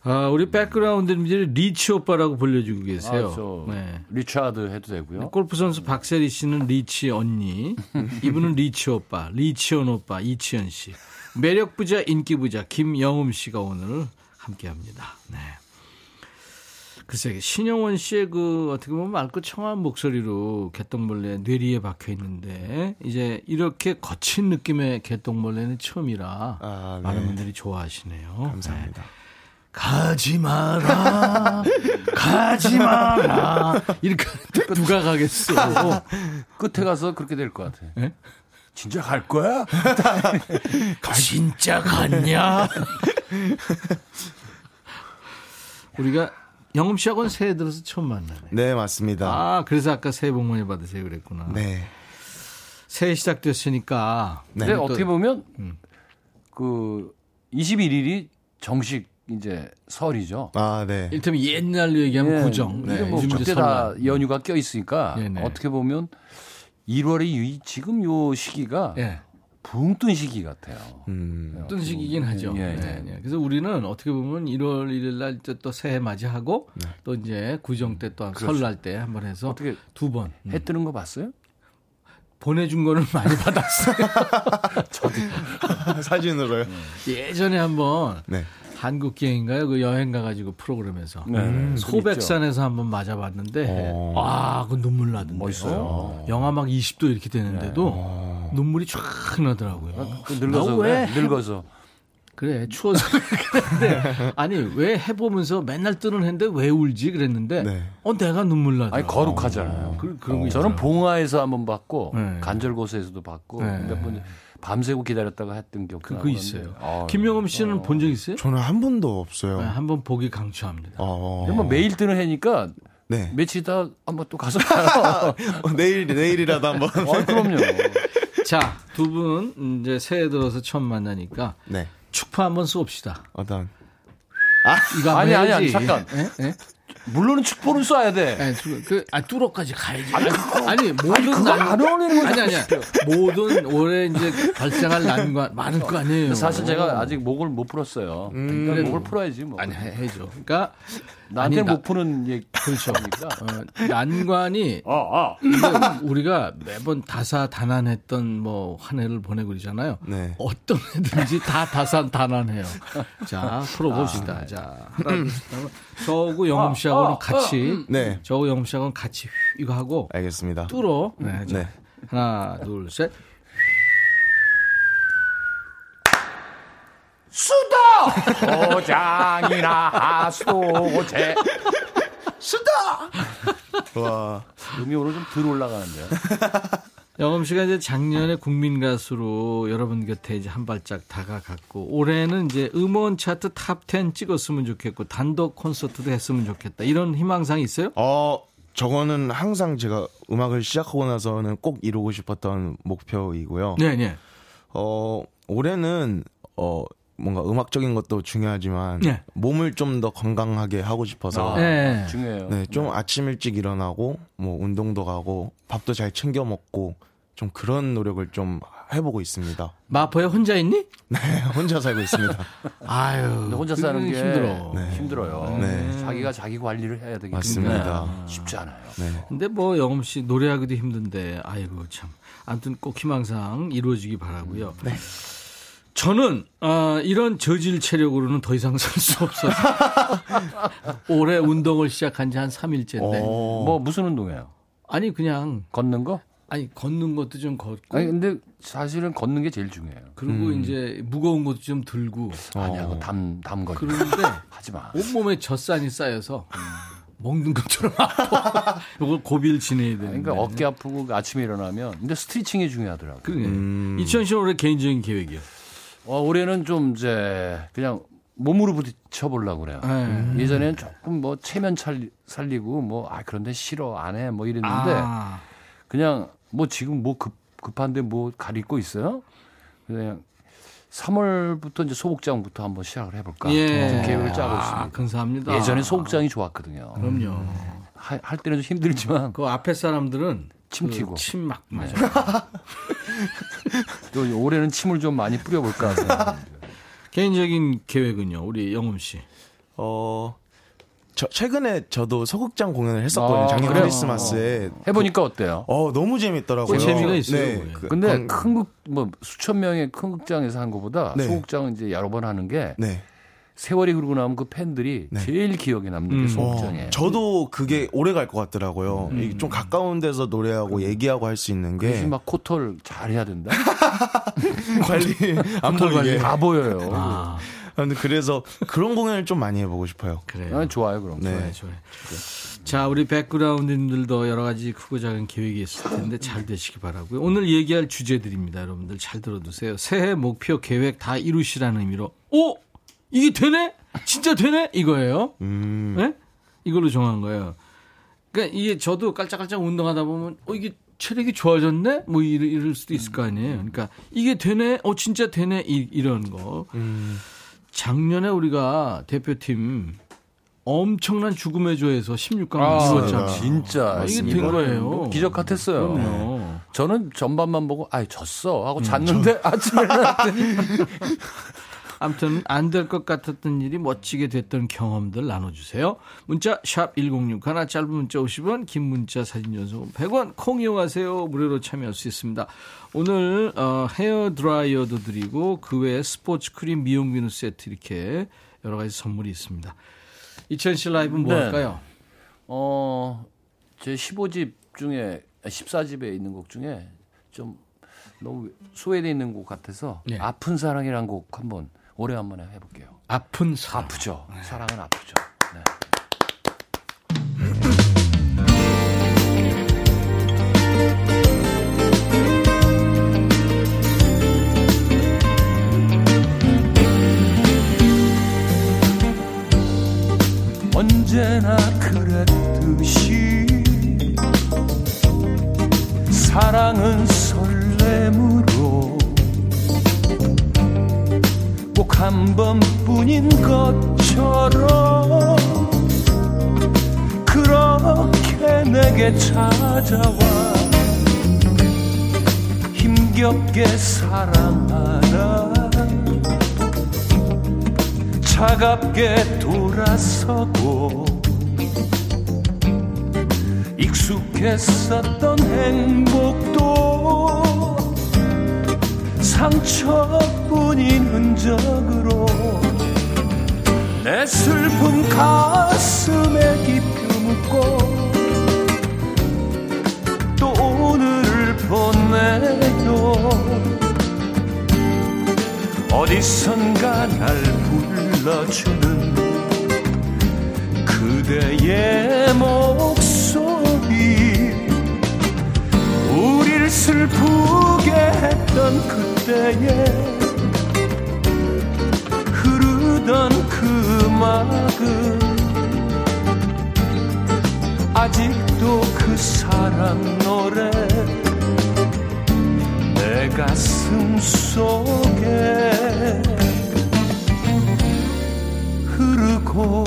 아, 우리 백그라운드님들이 rich 오빠라고 불려주고 계세요. 아, 저 네. 리차드 해도 되고요. 골프 선수 박세리 씨는 rich 언니, 이분은 rich 오빠, 리치현 오빠, 이치현 씨, 매력 부자, 인기 부자 김영음 씨가 오늘 함께합니다. 네. 글쎄 신형원 씨의 그 어떻게 보면 맑고 청아한 목소리로 개똥벌레 뇌리에 박혀 있는데 이제 이렇게 거친 느낌의 개똥벌레는 처음이라 아, 네. 많은 분들이 좋아하시네요. 감사합니다. 네. 가지 마라, 가지 마라. 이렇게 누가 가겠어. 끝에 가서 그렇게 될 것 같아. 예? 진짜 갈 거야? 진짜 갔냐? 우리가 영음 씨하고는 새해 들어서 처음 만나네. 네, 맞습니다. 아, 그래서 아까 새해 복 많이 받으세요 그랬구나. 네. 새해 시작됐으니까. 네. 근데 또- 어떻게 보면 음. 그 21일이 정식 이제 설이죠. 아, 네. 일테면 옛날로 얘기하면 예, 구정. 이게 뭐 그때 다. 연휴가 껴 있으니까 네네. 어떻게 보면 1월이 이 지금 요 시기가 예. 붕 뜬 시기 같아요. 음. 어떤 시기긴 하죠. 예, 예. 네, 네. 그래서 우리는 어떻게 보면 1월 1일 날 또 새해 맞이하고 네. 또 이제 구정 때또 그렇죠. 설날 때 한 번 해서 어떻게 두 번. 음. 해 뜨는 거 봤어요? 보내준 거는 많이 받았어요. 사진으로요? 예전에 한번 네. 한국 기행인가요? 그 여행 가가지고 프로그램에서 네. 음, 소백산에서 한번 맞아봤는데 어. 아, 그 눈물 나던데. 멋있어요. 영하 막 20도 이렇게 되는데도 눈물이 쫙 나더라고요. 그 늙어서 나 왜? 그래? 늙어서 그래 추워서 그랬는데 아니 왜 해보면서 맨날 뜨는 해인데 왜 울지 그랬는데 네. 어 내가 눈물 나더라. 아니 거룩하잖아요. 그, 그런 거 저는. 봉화에서 한번 봤고 네. 간절고수에서도 봤고 네. 몇번 밤새고 기다렸다가 했던 기억도 그거. 있어요. 아, 김영엄 씨는 본적 있어요? 저는 한 번도 없어요. 네, 한번 보기 강추합니다. 어. 뭐 매일 뜨는 해니까 네. 며칠 있다 한번 또 가서 봐요. 어, 내일, 내일이라도 한번. 아, 그럼요. 자, 두 분 이제 새해 들어서 처음 만나니까 네. 축파 한번 쏩시다. 어떤. 이거 한번 아니, 아니, 아니. 잠깐. 예? 예? 물론은 축포를 쏴야 돼. 아니, 뚜- 그, 아, 뚜러까지 가야지. 아니, 아니, 모든 그거 안 어울리는 거죠. 아니, 아니야. 모든 올해 이제 발생할 난관 많을 거 아니에요. 사실 제가 아직 목을 못 풀었어요. 그러니까 그래도- 목을 풀어야지 뭐. 아니, 해, 해줘. 그러니까. 나한테 못 푸는 얘기 그렇죠. 어, 난관이 아, 아. 이게 우리가 매번 다사다난했던 뭐 한 해를 보내고 그러잖아요. 네. 어떤 애든지 다 다사다난해요. 자 풀어봅시다. 자 하나 둘 셋. 하면 저하고 영음 씨하고는 같이 네. 저하고 영음 씨하고는 같이 휘- 이거 하고 알겠습니다. 뚫어. 네, 자, 네. 하나 둘 셋. 수다! 도장이나 하소제. 와. 음이 오늘 좀 덜 올라가는데요. 영음 씨가 이제 작년에 국민 가수로 여러분 곁에 이제 한 발짝 다가갔고 올해는 이제 음원 차트 top 10 찍었으면 좋겠고 단독 콘서트도 했으면 좋겠다. 이런 희망상이 있어요? 어, 저거는 항상 제가 음악을 시작하고 나서는 꼭 이루고 싶었던 목표이고요. 네, 네. 어, 올해는, 어, 뭔가 음악적인 것도 중요하지만, 네. 몸을 좀 더 건강하게 하고 싶어서, 아, 네. 중요해요. 네, 좀 아침 일찍 일어나고, 뭐, 운동도 가고, 밥도 잘 챙겨 먹고, 좀 그런 노력을 좀 해보고 있습니다. 마포에 혼자 있니? 네, 혼자 살고 있습니다. 아유. 근데 혼자 사는 그건 게 힘들어. 네. 힘들어요. 네. 자기가 자기 관리를 해야 되기 맞습니다. 때문에 쉽지 않아요. 네. 근데 뭐 영음 씨 노래하기도 힘든데 아이고 참. 아무튼 꼭 희망상 이루어지기 바라고요. 네. 저는 아, 이런 저질 체력으로는 더 이상 살 수 없어서 올해 운동을 시작한 지 한 3일째인데 어, 뭐 무슨 운동이에요? 아니 그냥 걷는 거? 아니 걷는 것도 좀 걷고 아니 근데 사실은 걷는 게 제일 중요해요. 그리고 음. 이제 무거운 것도 좀 들고 아니야, 그거 담, 담 걷기. 그러는데 하지 마. 온몸에 젖산이 쌓여서 먹는 것처럼 아파. 이걸 고비를 지내야 되는데. 그러니까 어깨 아프고 아침에 일어나면 근데 스트레칭이 중요하더라고요. 그러게. 음. 이천 씨 올해 개인적인 계획이요. 어, 올해는 좀 이제 그냥 몸으로 부딪혀 보려고 그래요. 네. 예전에는 조금 뭐 체면 찰, 살리고 뭐 아 그런데 싫어 안 해 뭐 이랬는데 아, 그냥 뭐 지금 뭐 급, 급한데 뭐 가리고 있어요? 그냥 3월부터 이제 소극장부터 한번 시작을 해볼까 예. 좀 계획을 짜고 아, 있습니다. 감사합니다. 예전에 소극장이 좋았거든요. 그럼요. 하- 할 때는 좀 힘들지만 그 앞에 사람들은 침그 튀고. 침막 맞아. 또 올해는 침을 좀 많이 뿌려볼까 생각합니다. 개인적인 계획은요, 우리 영음 씨. 어, 저 최근에 저도 소극장 공연을 했었거든요. 아, 작년 그래요? 크리스마스에. 해보니까 어때요? 어, 너무 재밌더라고요. 그 재미가 있어요, 네. 그, 근데 건- 큰 극, 뭐 수천 명의 큰 극장에서 한 것보다 네. 소극장은 이제 여러 번 하는 게 네. 세월이 흐르고 나면 그 팬들이 네. 제일 기억에 남는 음. 게 소극장이에요. 어, 저도 그게 오래 갈 것 같더라고요. 음. 좀 가까운 데서 노래하고 얘기하고 할 수 있는 게 막 코털 잘 해야 된다. 관리 안 보이게. 다 보여요. 아, 근데 그래서 그런 공연을 좀 많이 해보고 싶어요. 그래요. 아, 좋아요, 그럼. 네. 좋아요. 자, 우리 백그라운드님들도 여러 가지 크고 작은 계획이 있을 텐데 잘 되시기 바라고요. 오늘 얘기할 주제들입니다. 여러분들 잘 들어두세요. 새해 목표 계획 다 이루시라는 의미로. 오! 이게 되네? 진짜 되네? 이거예요. 음. 네? 이걸로 정한 거예요. 그러니까 이게 저도 깔짝깔짝 운동하다 보면 어 이게 체력이 좋아졌네? 뭐 이럴, 이럴 수도 있을 거 아니에요. 그러니까 이게 되네? 어 진짜 되네? 이, 이런 거. 작년에 우리가 대표팀 엄청난 죽음의 조에서 16강 아, 이뤘잖아. 진짜. 이게 된 거예요. 뭐 기적 같았어요. 그럼요. 저는 전반만 보고, 아이, 졌어. 하고 잤는데 아침에 일어났더니 아무튼 안 될 것 같았던 일이 멋지게 됐던 경험들 나눠주세요. 문자 샵 1061, 짧은 문자 50원, 긴 문자 사진 전송 100원, 콩 이용하세요. 무료로 참여할 수 있습니다. 오늘 어, 헤어 드라이어도 드리고 그 외에 스포츠 크림 미용 비누 세트 이렇게 여러 가지 선물이 있습니다. 이천 씨 라이브는 뭐 네. 할까요? 어, 제 15집 중에, 14집에 있는 곡 중에 좀 너무 소외되어 있는 곡 같아서 네. 아픈 사랑이란 곡 한번 올해 한번 해볼게요. 아픈 사랑. 아프죠. 사랑은 아프죠. 네. 언제나 그랬듯이 사랑은 설렘으로 꼭 한 번뿐인 것처럼 그렇게 내게 찾아와 힘겹게 사랑하라. 차갑게 돌아서고 익숙했었던 행복도 상처뿐인 흔적으로 내 슬픈 가슴에 깊이 묻고 또 오늘을 보내요 어디선가 날 불러주는 그대의 목소리. 우릴 슬프게 했던 그 때에 흐르던 그 음악은 아직도 그 사랑 노래 내 가슴 속에 흐르고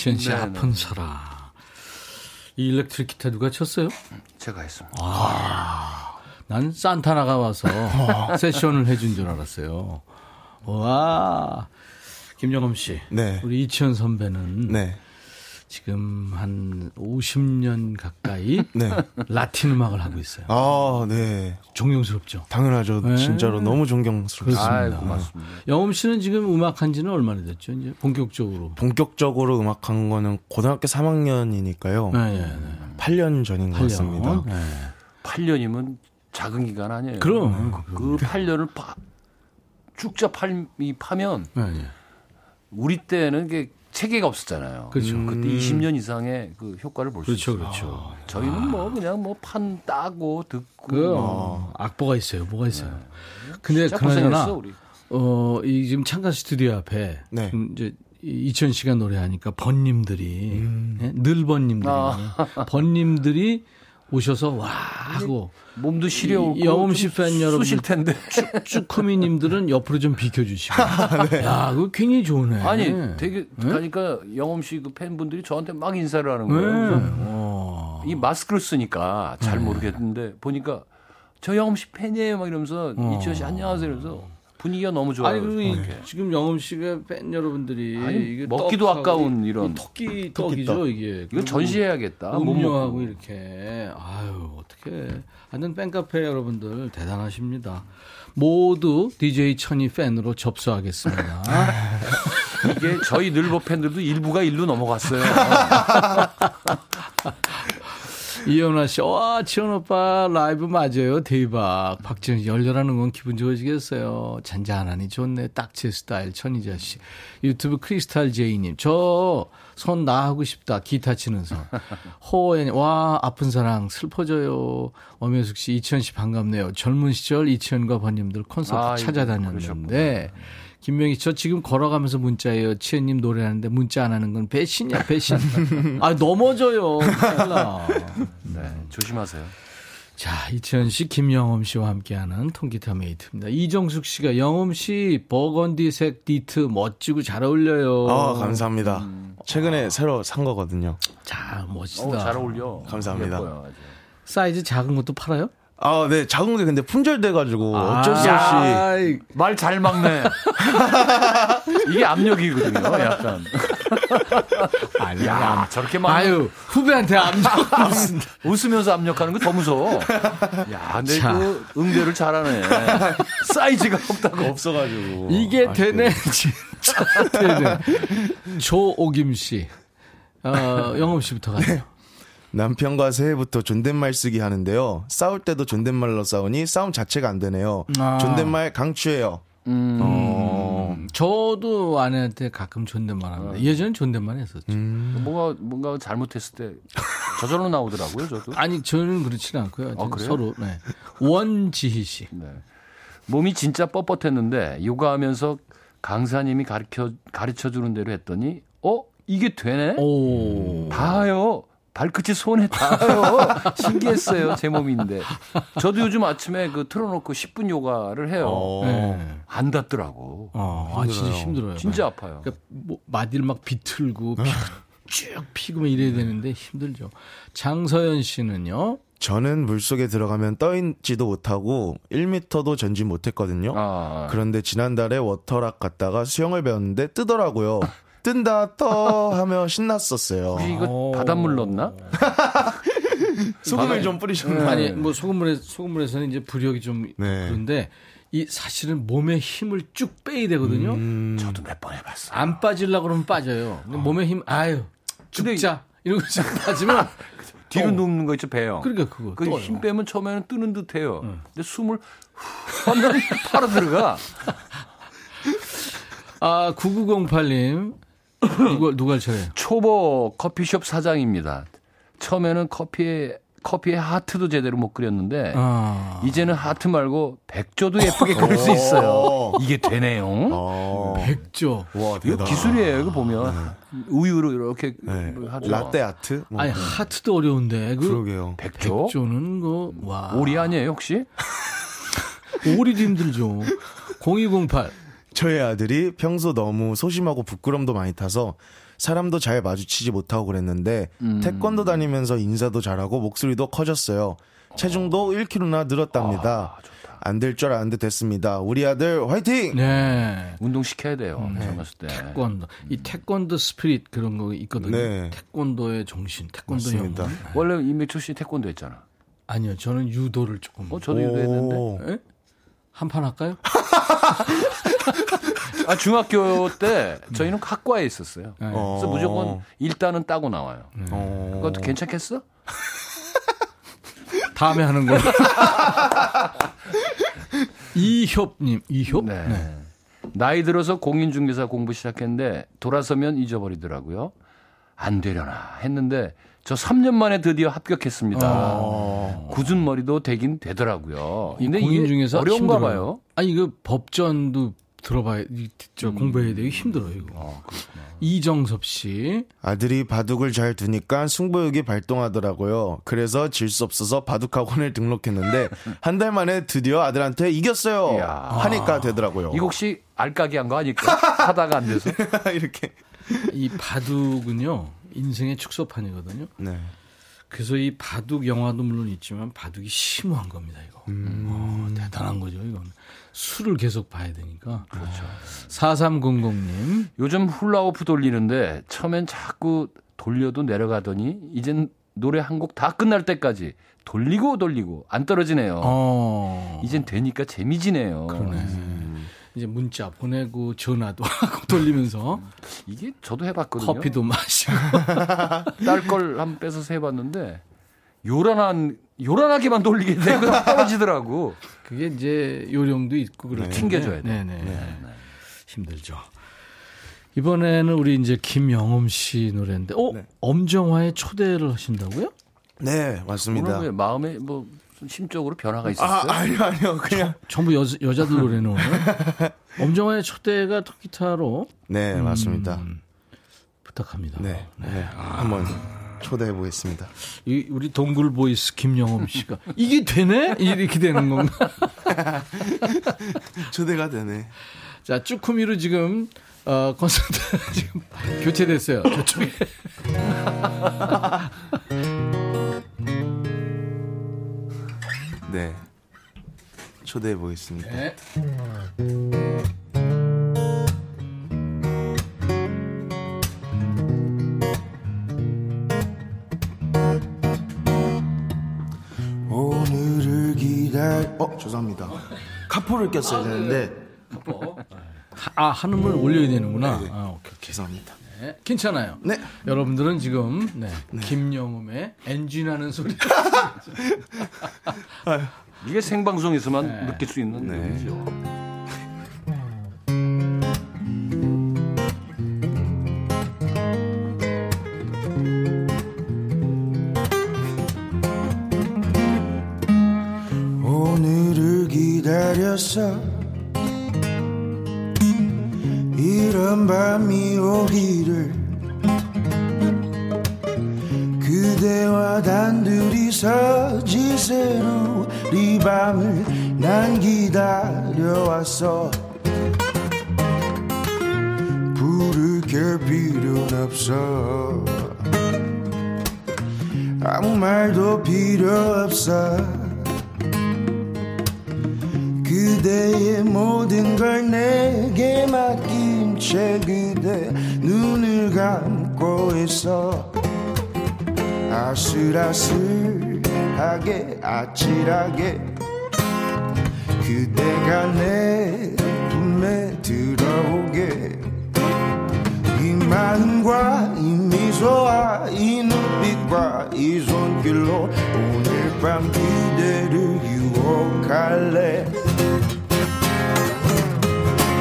이치현 씨 네, 아픈 네. 사라. 이 일렉트릭 기타 누가 쳤어요? 제가 했습니다. 난 산타나가 와서 세션을 해준 줄 알았어요. 와, 김영엄 씨. 네. 우리 이치현 선배는 네. 지금 한 50년 가까이 네. 라틴 음악을 하고 있어요. 아, 네. 존경스럽죠. 당연하죠. 네. 진짜로 너무 존경스럽습니다. 아이, 고맙습니다. 영엄 씨는 지금 음악한 지는 얼마나 됐죠? 이제 본격적으로. 본격적으로 음악한 거는 고등학교 3학년이니까요. 네, 네, 네. 8년 전인 것 8년. 같습니다. 네. 8년이면 작은 기간 아니에요. 그럼. 그 8년을 파, 쭉자 팔 이 파면 네, 네. 우리 때는 게 체계가 없었잖아요. 그렇죠. 그때 20년 이상의 그 효과를 볼수 그렇죠, 있어요. 그렇죠. 저희는 뭐 그냥 뭐 판 따고 듣고 그뭐 악보가 있어요. 뭐가 있어요. 근데 진짜 그나저나. 어, 이 지금 창가 스튜디오 앞에 네. 음, 이제 이천 씨가 노래하니까 번님들이 예? 늘 번님들이 아. 번님들이 오셔서 와 하고 몸도 시려워. 이- 영음 씨팬 여러분 쑤실 텐데. 쭈꾸미님들은 옆으로 좀 비켜주시고 야 그거 굉장히 좋네. 아니 되게 그러니까 영엄 씨그 팬분들이 저한테 막 인사를 하는 네. 거예요. 그래서 어. 이 마스크를 쓰니까 잘 모르겠는데 보니까 저 영엄 씨 팬이에요 막 이러면서 어. 이치현 씨 안녕하세요 이러면서 분위기가 너무 좋아요. 아니 그리고 이-. 지금 영음 씨가 팬 여러분들이 아니, 이게 먹기도 떡하고 아까운 이- 이런. 이 토끼 떡이죠 이게. 이거 전시해야겠다. 못 음료하고. 이렇게 아유 어떻게 하여튼 팬카페 여러분들 대단하십니다. 모두 DJ 천이 팬으로 접수하겠습니다. 이게 저희 늘보 팬들도 일부가 일로 넘어갔어요. 이현아 씨, 와, 치현 오빠 라이브 맞아요. 대박. 박지현 씨, 열렬하는 건 기분 좋으시겠어요. 잔잔하니 좋네. 딱 제 스타일. 천희자 씨. 유튜브 크리스탈 제이님, 저 손 나 하고 싶다. 기타 치는 손. 호연이, 와, 아픈 사랑 슬퍼져요. 엄혜숙 씨, 이치현 씨 반갑네요. 젊은 시절 이치현과 벗님들 콘서트 아이고, 찾아다녔는데. 김명희, 저 지금 걸어가면서 문자예요. 치현님 노래하는데 문자 안 하는 건 배신이야, 배신. 아, 넘어져요. 네, 조심하세요. 자, 이치현 씨, 김영엄 씨와 함께하는 통기타 메이트입니다. 이정숙 씨가 영엄 씨 버건디색 니트 멋지고 잘 어울려요. 아, 감사합니다. 최근에 새로 산 거거든요. 자, 멋지다. 어, 잘 어울려. 감사합니다. 예뻐요. 사이즈 작은 것도 팔아요? 아, 네. 작은 게 근데 품절돼가지고 어쩔 수 없이. 야, 말잘 막네. 이게 압력이거든요, 약간. 야, 저렇게 막 아유, 후배한테 압력. 웃으면서 압력하는 거 더 무서워. 야, 근데 자. 그 응대를 잘하네. 사이즈가 없다고. 없어가지고. 이게 되네, 진짜 되네. 조오김 씨. 어, 영엄 씨부터 가요. 남편과 새해부터 존댓말 쓰기 하는데요. 싸울 때도 존댓말로 싸우니 싸움 자체가 안 되네요. 아. 존댓말 강추해요. 어, 저도 아내한테 가끔 존댓말 합니다. 예전엔 존댓말 했었죠. 뭔가, 뭔가 잘못했을 때 저절로 나오더라고요, 저도. 아니, 저는 그렇지는 않고요. 아, 그래요? 서로, 네. 원지희 씨. 네. 몸이 진짜 뻣뻣했는데 요가하면서 강사님이 가르쳐 가르쳐 주는 대로 했더니 어 이게 되네 오. 봐요 발끝이 손에 닿아요. 신기했어요. 제 몸인데. 저도 요즘 아침에 그 틀어놓고 10분 요가를 해요. 어. 네. 안 닿더라고. 어, 아, 진짜 힘들어요. 진짜 아파요. 그러니까 뭐 마디를 막 비틀고 피가 쭉 피고 막 이래야 되는데 힘들죠. 장서연 씨는요. 저는 물속에 들어가면 떠있지도 못하고 1m도 전진 못했거든요. 아, 그런데 지난달에 워터락 갔다가 수영을 배웠는데 뜨더라고요. 뜬다 떠 하며 신났었어요. 혹시 이거 어. 바닷물 넣었나? 소금을 좀 뿌리셨나요? 아니 뭐 소금물에 소금물에서는 이제 부력이 좀 네. 그런데 이 사실은 몸에 힘을 쭉 빼야 되거든요. 저도 몇 번 해봤어. 안 빠질라 그러면 빠져요. 근데 몸에 힘 아유 죽자 이러고 좀 빠지면 뒤로 눕는 거 있죠, 배요. 그러니까 그거 그 떠요. 힘 빼면 처음에는 뜨는 듯 해요. 근데 숨을 후 하면 팔아 들어가. 아 9908님 누가 누가 할 차례? 초보 커피숍 사장입니다. 처음에는 커피에 커피에 하트도 제대로 못 그렸는데 아 이제는 하트 말고 백조도 예쁘게 그릴 수 있어요. 이게 되네요. 어. 백조. 와, 이거. 기술이에요. 이거 보면 우유로 이렇게 네. 뭐 하죠. 라떼 아트? 뭐. 아니 하트도 어려운데 그 그러게요. 백조? 백조는 그와 오리 아니에요 혹시? 오리도 힘들죠. 0208 저희 아들이 평소 너무 소심하고 부끄럼도 많이 타서 사람도 잘 마주치지 못하고 그랬는데 음. 태권도 다니면서 인사도 잘하고 목소리도 커졌어요. 체중도 1kg나 늘었답니다. 안될 줄 알았는데 됐습니다. 우리 아들 화이팅! 네. 운동 시켜야 돼요. 네. 젊었을 때. 태권도 이 태권도 스피릿 그런 거 있거든요. 네. 태권도의 정신, 태권도 영 맞습니다. 원래 이매초 씨 태권도 했잖아. 아니요, 저는 유도를 조금. 어 저도 유도했는데. 오. 한판 할까요? 아 중학교 때 저희는 학과에 있었어요. 네. 그래서 무조건 일단은 따고 나와요. 어. 그것도 괜찮겠어? 다음에 하는 걸로. 이협님, 이협? 네. 나이 들어서 공인중개사 공부 시작했는데 돌아서면 잊어버리더라고요. 안 되려나 했는데 저 3년 만에 드디어 합격했습니다. 굳은 머리도 되긴 되더라고요. 이 근데 공인 중에서 어려운가 힘들어요. 봐요. 아니 이거 법전도 들어봐야 이- 저 공부해야 되고 힘들어요 이거. 이정섭 씨. 아들이 바둑을 잘 두니까 승부욕이 발동하더라고요. 그래서 질 수 없어서 바둑 학원을 등록했는데 한 달 만에 드디어 아들한테 이겼어요. 이야. 하니까 되더라고요. 이거 혹시 알까기 한 거 아닐까? 하다가 안 돼서. 이렇게. 이 바둑은요 인생의 축소판이거든요. 네. 그래서 이 바둑 영화도 물론 있지만 바둑이 심오한 겁니다 이거. 어, 대단한 거죠 이건. 수를 계속 봐야 되니까. 그렇죠. 4300님. 요즘 훌라후프 돌리는데 처음엔 자꾸 돌려도 내려가더니 이젠 노래 한 곡 다 끝날 때까지 돌리고 돌리고 안 떨어지네요. 어. 이젠 되니까 재미지네요. 그러네. 이제 문자 보내고 전화도 하고 돌리면서 이게 저도 해봤거든요. 커피도 마시고. 딸 걸 한번 뺏어서 해봤는데 요란한 요란하게만 돌리게 되고 떨어지더라고. 그게 이제 요령도 있고 그렇게 튕겨줘야 돼. 네네. 힘들죠. 이번에는 우리 이제 김영음 씨 노래인데, 어 네. 엄정화의 초대를 하신다고요? 네, 맞습니다. 왜 마음에 뭐 심적으로 변화가 아, 있었어요? 아니요, 아니요. 그냥. 전부 여, 여자들 노래는 오늘. 엄정화의 초대가 기타로 네, 맞습니다. 음, 부탁합니다. 네. 네. 한번 초대해 보겠습니다. 이 우리 동굴 보이스 김영음 씨가 이게 되네 이렇게 되는 건가? 초대가 되네. 자 쭈꾸미로 지금 어 콘서트 지금 교체됐어요. 저쪽에. 네. 초대해 보겠습니다. 네. 오늘을 기다려. 어, 죄송합니다. 카포를 꼈어야 되는데. 아 하늘을 올려야 되는구나. 아, 오케이, 오케이. 죄송합니다. 네, 괜찮아요. 네. 여러분들은 지금 네, 김영음의 엔진하는 소리. 이게 생방송에서만 네. 느낄 수 있는 네. 일이죠. 불을 켤 필요는 없어. 아무 말도 필요 없어. 그대의 모든 걸 내게 맡긴 채 그대 눈을 감고 있어. 아슬아슬하게 아찔하게 그대가 내 품에 들어오게. 이 마음과 이 미소와 이 눈빛과 이 손길로 오늘 밤 그대를 유혹할래.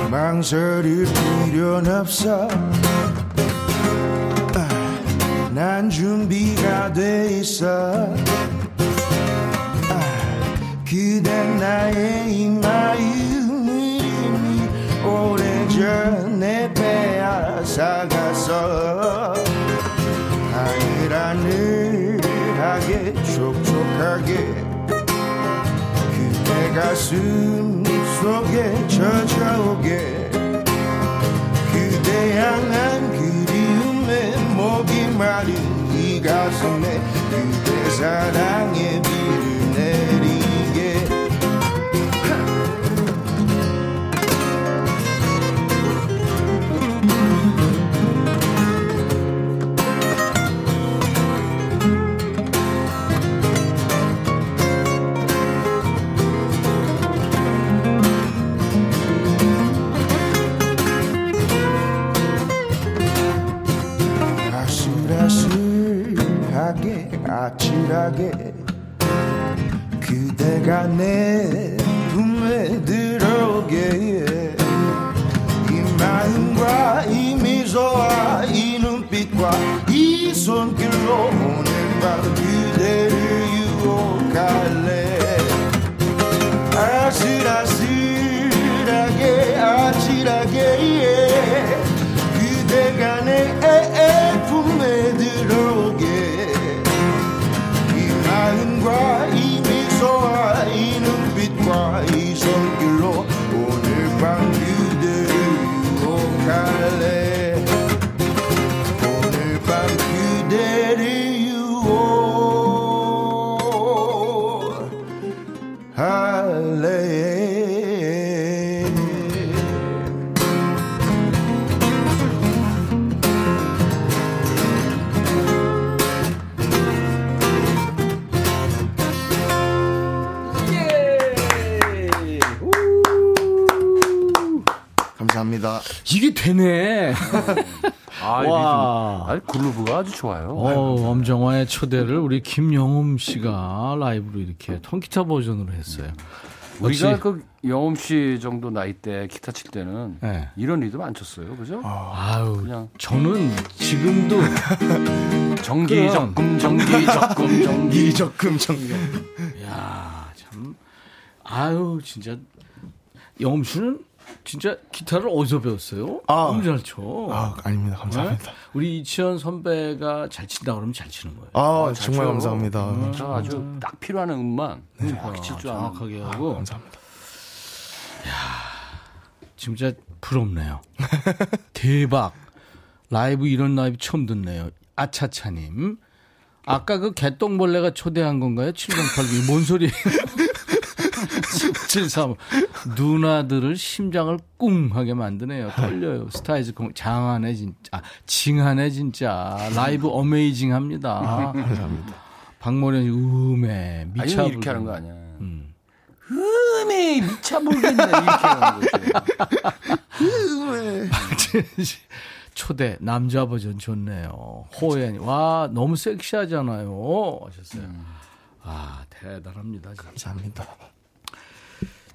망설일 필요는 없어. 아, 난 준비가 돼 있어. 아, 그댄 나의 이 마음을 이미 오래전에 빼앗아갔어 하늘하늘하게 촉촉하게 그대 가슴 속에 젖어오게 그대 향한 그리움에 목이 마른 이 가슴에 그대 사랑의 비를 아찔하게 그대가 내 품에 들어오게 이 마음과 이 미소와 이 눈빛과 이 손길로 오늘 밤 그대를 유혹할래 아슬아슬하게 아찔하게 예. 그대가 내 품에 들어오게 이 마 되네. 아. 와. 아, 그루브가 아주 좋아요. 어, 엄정화의 초대를 우리 김영음 씨가 라이브로 이렇게 통기타 버전으로 했어요. 우리가 그 영엄 씨 정도 나이 때 기타 칠 때는 네. 이런 리듬 안 쳤어요, 그죠? 아유, 그냥 저는 지금도 정기 적금, 정기 적금, 정기. 이적금 정경. 야, 참 아유, 진짜 영음 씨는 진짜 기타를 어디서 배웠어요? 아. 너무 잘 쳐. 아, 아닙니다. 감사합니다. 네? 우리 이치현 선배가 잘 친다 그러면 잘 치는 거예요. 아, 잘 정말 쳐요. 감사합니다. 저 아주 딱 필요한 음만 정확히 칠줄 아는. 정확하게 하고 감사합니다. 진짜 부럽네요. 대박. 라이브 이런 라이브 처음 듣네요. 아차차님. 아까 그 개똥벌레가 초대한 건가요? 7082. 뭔 소리예요? 73. 누나들을 심장을 꿍 하게 만드네요. 떨려요. 스타이즈 콩, 장하네, 진짜. 아, 징하네, 진짜. 라이브 amazing 합니다. 감사합니다. 박모련 씨, 음에, 아니, 미쳐. 이렇게 하는 거 아니야. 음. 음에 미쳐버리겠네. 이렇게 하는 거지. 박재현 씨, 초대 남자 버전 좋네요. 호연이 와 너무 섹시하잖아요. 하셨어요. 아 대단합니다. 진짜. 감사합니다.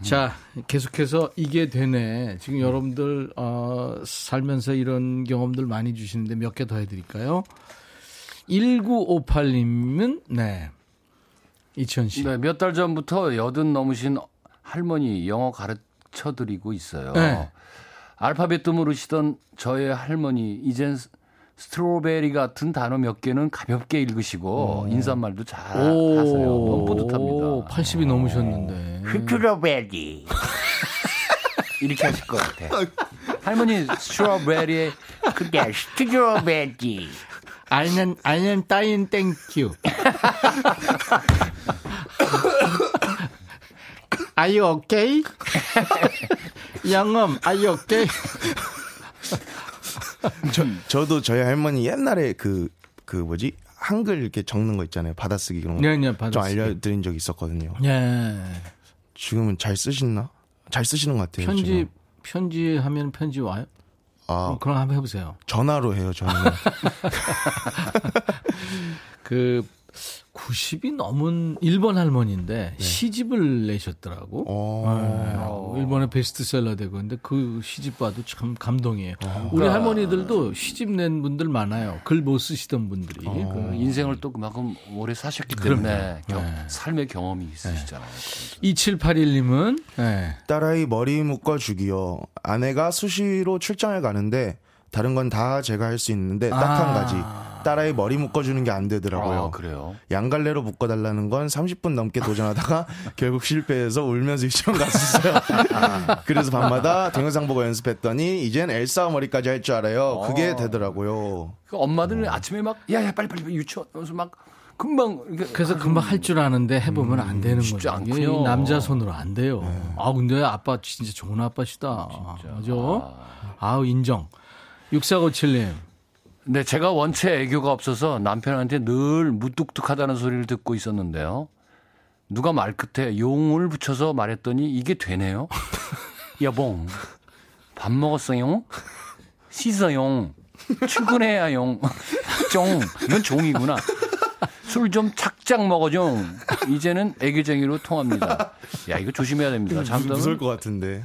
자 계속해서 이게 되네. 지금 여러분들 어, 살면서 이런 경험들 많이 주시는데 몇 개 더 해드릴까요? 1958님은 네 이천 씨. 네, 몇 달 전부터 여든 넘으신 할머니 영어 가르쳐 드리고 있어요. 네. 알파벳도 모르시던 저의 할머니 이젠 strawberry 같은 단어 몇 개는 가볍게 읽으시고 인사말도 잘 오, 하세요. 너무 뿌듯합니다. 80이 넘으셨는데. Strawberry. 이렇게 하실 것 같아. 할머니 strawberry에 그게 strawberry. I'm, I'm fine, thank you. Are you okay? 영음, are you okay? 저도 저희 할머니 옛날에 그, 그 뭐지? 한글 이렇게 적는 거 있잖아요. 받아쓰기 그런 거. 네, 네, 좀 받아쓰기. 알려드린 적이 있었거든요. 예. 지금은 잘 쓰시나? 잘 쓰시는 것 같아요. 편지 지금. 편지 하면 편지 와요? 아, 그럼 한번 해보세요. 전화로 해요, 저는. 그 90이 넘은 일본 할머니인데 시집을 내셨더라고. 어. 네, 일본의 베스트셀러 되고 근데 그 시집 봐도 참 감동이에요. 우리 할머니들도 시집 낸 분들 많아요. 글 못 쓰시던 분들이. 그 인생을 또 그만큼 오래 사셨기 때문에 경- 삶의 경험이 있으시잖아요. 2781님은 네. 딸아이 머리 묶어 주기요. 아내가 수시로 출장을 가는데 다른 건 다 제가 할 수 있는데 딱한 아. 가지. 딸아이 머리 묶어주는 게 안 되더라고요. 아, 그래요? 양갈래로 묶어달라는 건 30분 넘게 도전하다가 결국 실패해서 울면서 유치원 갔었어요. 그래서 밤마다 동영상 보고 연습했더니 이젠 엘사 머리까지 할 줄 알아요. 그게 되더라고요. 그 엄마들은 아침에 막 야야 빨리 빨리 유치원 하면서 막 금방 그래서 금방 할 줄 아는데 해보면 안 되는 쉽지 거죠. 않군요. 남자 손으로 안 돼요. 아 근데 아빠 진짜 좋은 아빠시다. 맞아. 아우 인정. 6457님. 네, 제가 원체 애교가 없어서 남편한테 늘 무뚝뚝하다는 소리를 듣고 있었는데요. 누가 말 끝에 용을 붙여서 말했더니 이게 되네요. 여봉, 밥 먹었어요? 씻어요. 출근해야요. 종, 이건 종이구나. 술 좀 착착 먹어줘. 이제는 애교쟁이로 통합니다. 야, 이거 조심해야 됩니다. 잘못하면 무서울 것 같은데.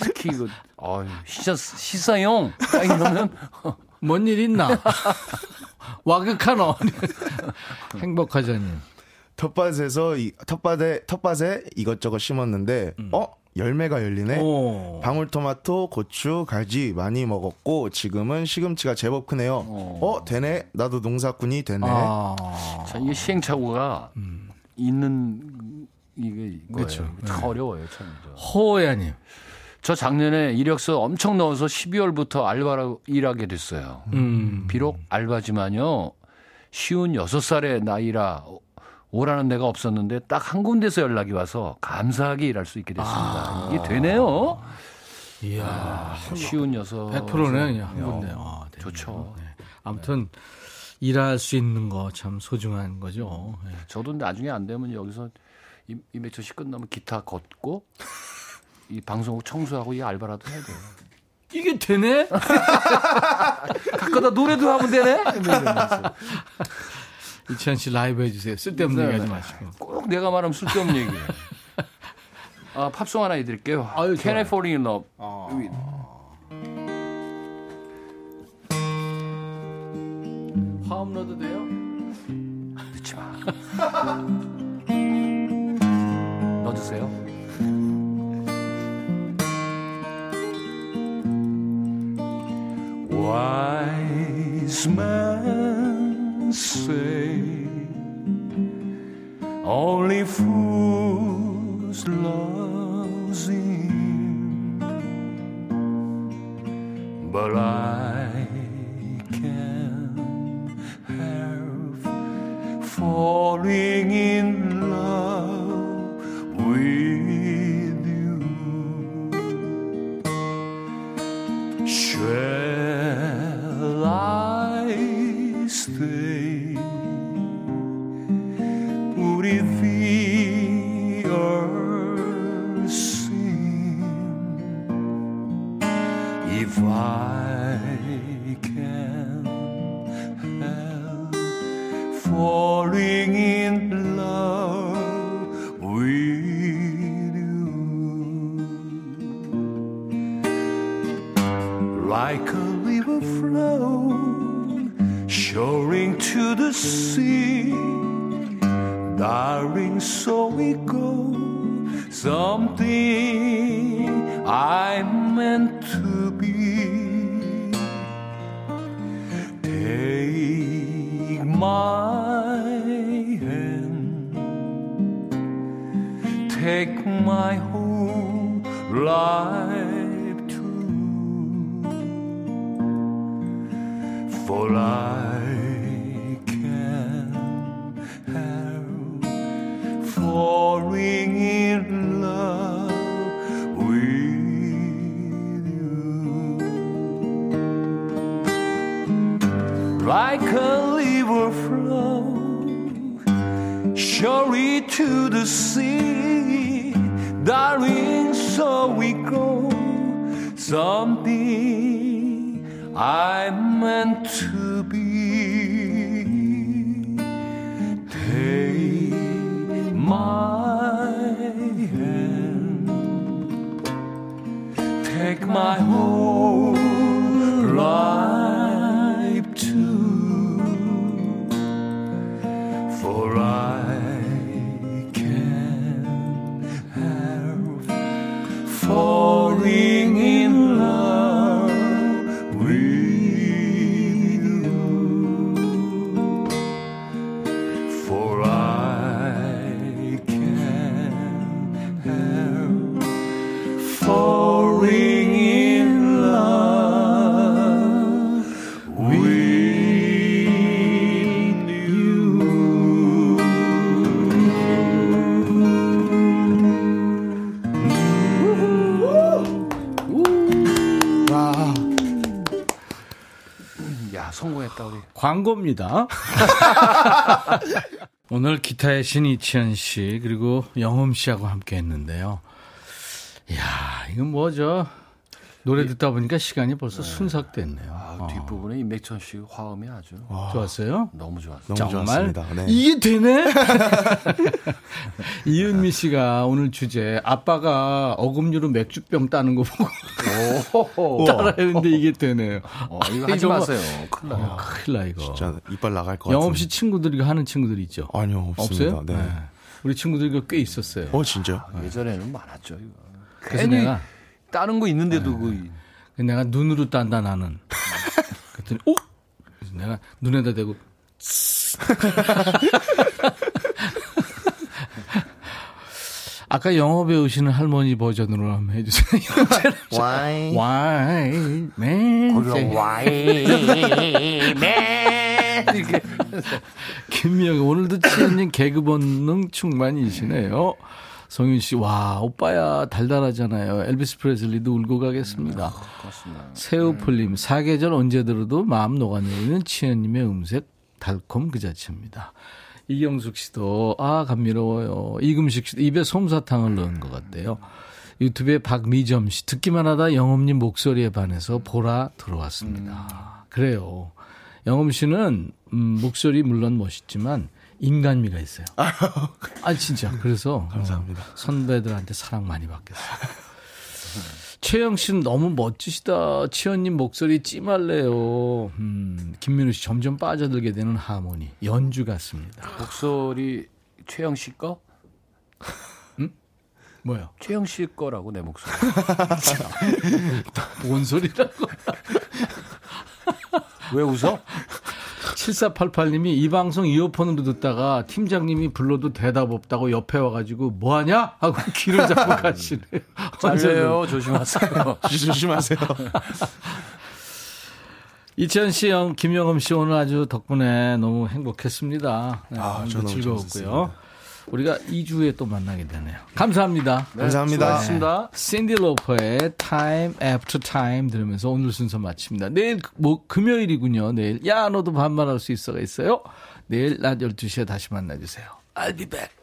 특히 이거, 어휴, 씻었, 씻어요. 딱 이러면 뭔일 있나? 와극하노. 행복하자님. 텃밭에서 이, 텃밭에 텃밭에 이것저것 심었는데 어 열매가 열리네. 오. 방울토마토, 고추, 가지 많이 먹었고 지금은 시금치가 제법 크네요. 어 되네. 나도 농사꾼이 되네. 아. 자, 이게 시행착오가 있는 이게 거예요. 그렇죠. 참 어려워요, 참. 저. 호야님. 저 작년에 이력서 엄청 넣어서 12월부터 알바로 일하게 됐어요. 음. 비록 알바지만요. 쉬운 6살의 나이라 오라는 데가 없었는데 딱 한 군데서 연락이 와서 감사하게 일할 수 있게 됐습니다. 이게 되네요. 이야. 쉬운 여섯. 100%네, 그냥 한 건데. 아, 네. 좋죠. 네. 아무튼, 일할 수 있는 거 참 소중한 거죠. 네. 저도 나중에 안 되면 여기서 이- 이맥철 씨 끝나면 기타 걷고 이 방송국 청소하고 이 알바라도 해야 돼요. 이게 되네? 가끔다 노래도 하면 되네? 이치현 씨 라이브 해주세요. 쓸데없는 네. 얘기 하지 마시고. 꼭 내가 말하면 쓸데없는 얘기예요. 아, 팝송 하나 해드릴게요. 아유, Can I 좋아요. Fall in Love? with- 화음 넣어도 돼요? 넣지 마. 넣어주세요. Wise men say only fools loves him, but I my hand, take my whole life too, for I can't help falling in love with you. Like a surely to the sea, darling, so we go. Something I'm meant to be. Take my hand, take my whole 광고입니다. 오늘 기타의 신 이치현 씨 그리고 영흠 씨하고 함께 했는데요. 이야, 이건 뭐죠? 노래 듣다 보니까 시간이 벌써 순삭됐네요. 아, 어. 뒷부분에 임백천 씨 화음이 아주 좋았어요? 너무 좋았어요. 너무 정말 좋았습니다. 네. 이게 되네? 이은미 씨가 오늘 주제 아빠가 어금니로 맥주병 따는 거 보고 따라했는데 이게 되네요. 어, 이거 하지 이거 마세요. 큰일 나요. 어, 큰일 나 이거. 진짜 이빨 나갈 것 같아요. 영업 씨 친구들이 하는 친구들 있죠? 아니요, 없습니다. 없어요? 네. 우리 친구들 이거 꽤 있었어요. 어, 진짜요? 예전에는 많았죠, 이거. 그래서 괜히 내가 다른 거 있는데도 그 그래서 내가 눈으로 딴다 나는. 그랬더니 오! 그래서 내가 눈에다 대고 아까 영어 배우시는 할머니 버전으로 한번 해주세요. 와이. Why, man? 이렇게 김미영 오늘도 치현님 개그 본능 충만이시네요. 성윤 씨, 와 오빠야 달달하잖아요. 엘비스 프레슬리도 울고 가겠습니다. 그렇습니다. 새우풀님 사계절 언제 들어도 마음 녹아내리는 치현님의 음색 달콤 그 자체입니다. 이경숙 씨도 아 감미로워요. 이금식 씨도 입에 솜사탕을 넣은 것 같대요. 유튜브에 박미점 씨 듣기만 하다 영업님 목소리에 반해서 보라 들어왔습니다. 그래요. 영업 씨는 음, 목소리 물론 멋있지만 인간미가 있어요. 아 진짜 그래서 감사합니다. 어, 선배들한테 사랑 많이 받겠어요. 최영 씨는 너무 멋지시다. 치현님 목소리 찜할래요. 음, 김민우 씨 점점 빠져들게 되는 하모니. 연주 같습니다. 목소리 최영 씨 거? 뭐요? 최영 씨 거라고 내 목소리. 뭔 소리라고. 왜 웃어? 7488님이 이 방송 이어폰으로 듣다가 팀장님이 불러도 대답 없다고 옆에 와가지고 뭐 하냐? 하고 귀를 잡고 가시네요. 잘려요. 조심하세요. 조심하세요. 이천 씨, 영, 김영음 씨 오늘 아주 덕분에 너무 행복했습니다. 네, 아, 오늘도 저 너무 즐거웠고요. 재밌었습니다. 우리가 2주에 또 만나게 되네요. 감사합니다. 감사합니다. 수고하셨습니다. 샌디 로퍼의 Time After Time 들으면서 오늘 순서 마칩니다. 내일 뭐 금요일이군요. 내일 야 너도 반말할 수 있어가 있어요. 내일 낮 12시에 다시 만나주세요. I'll be back.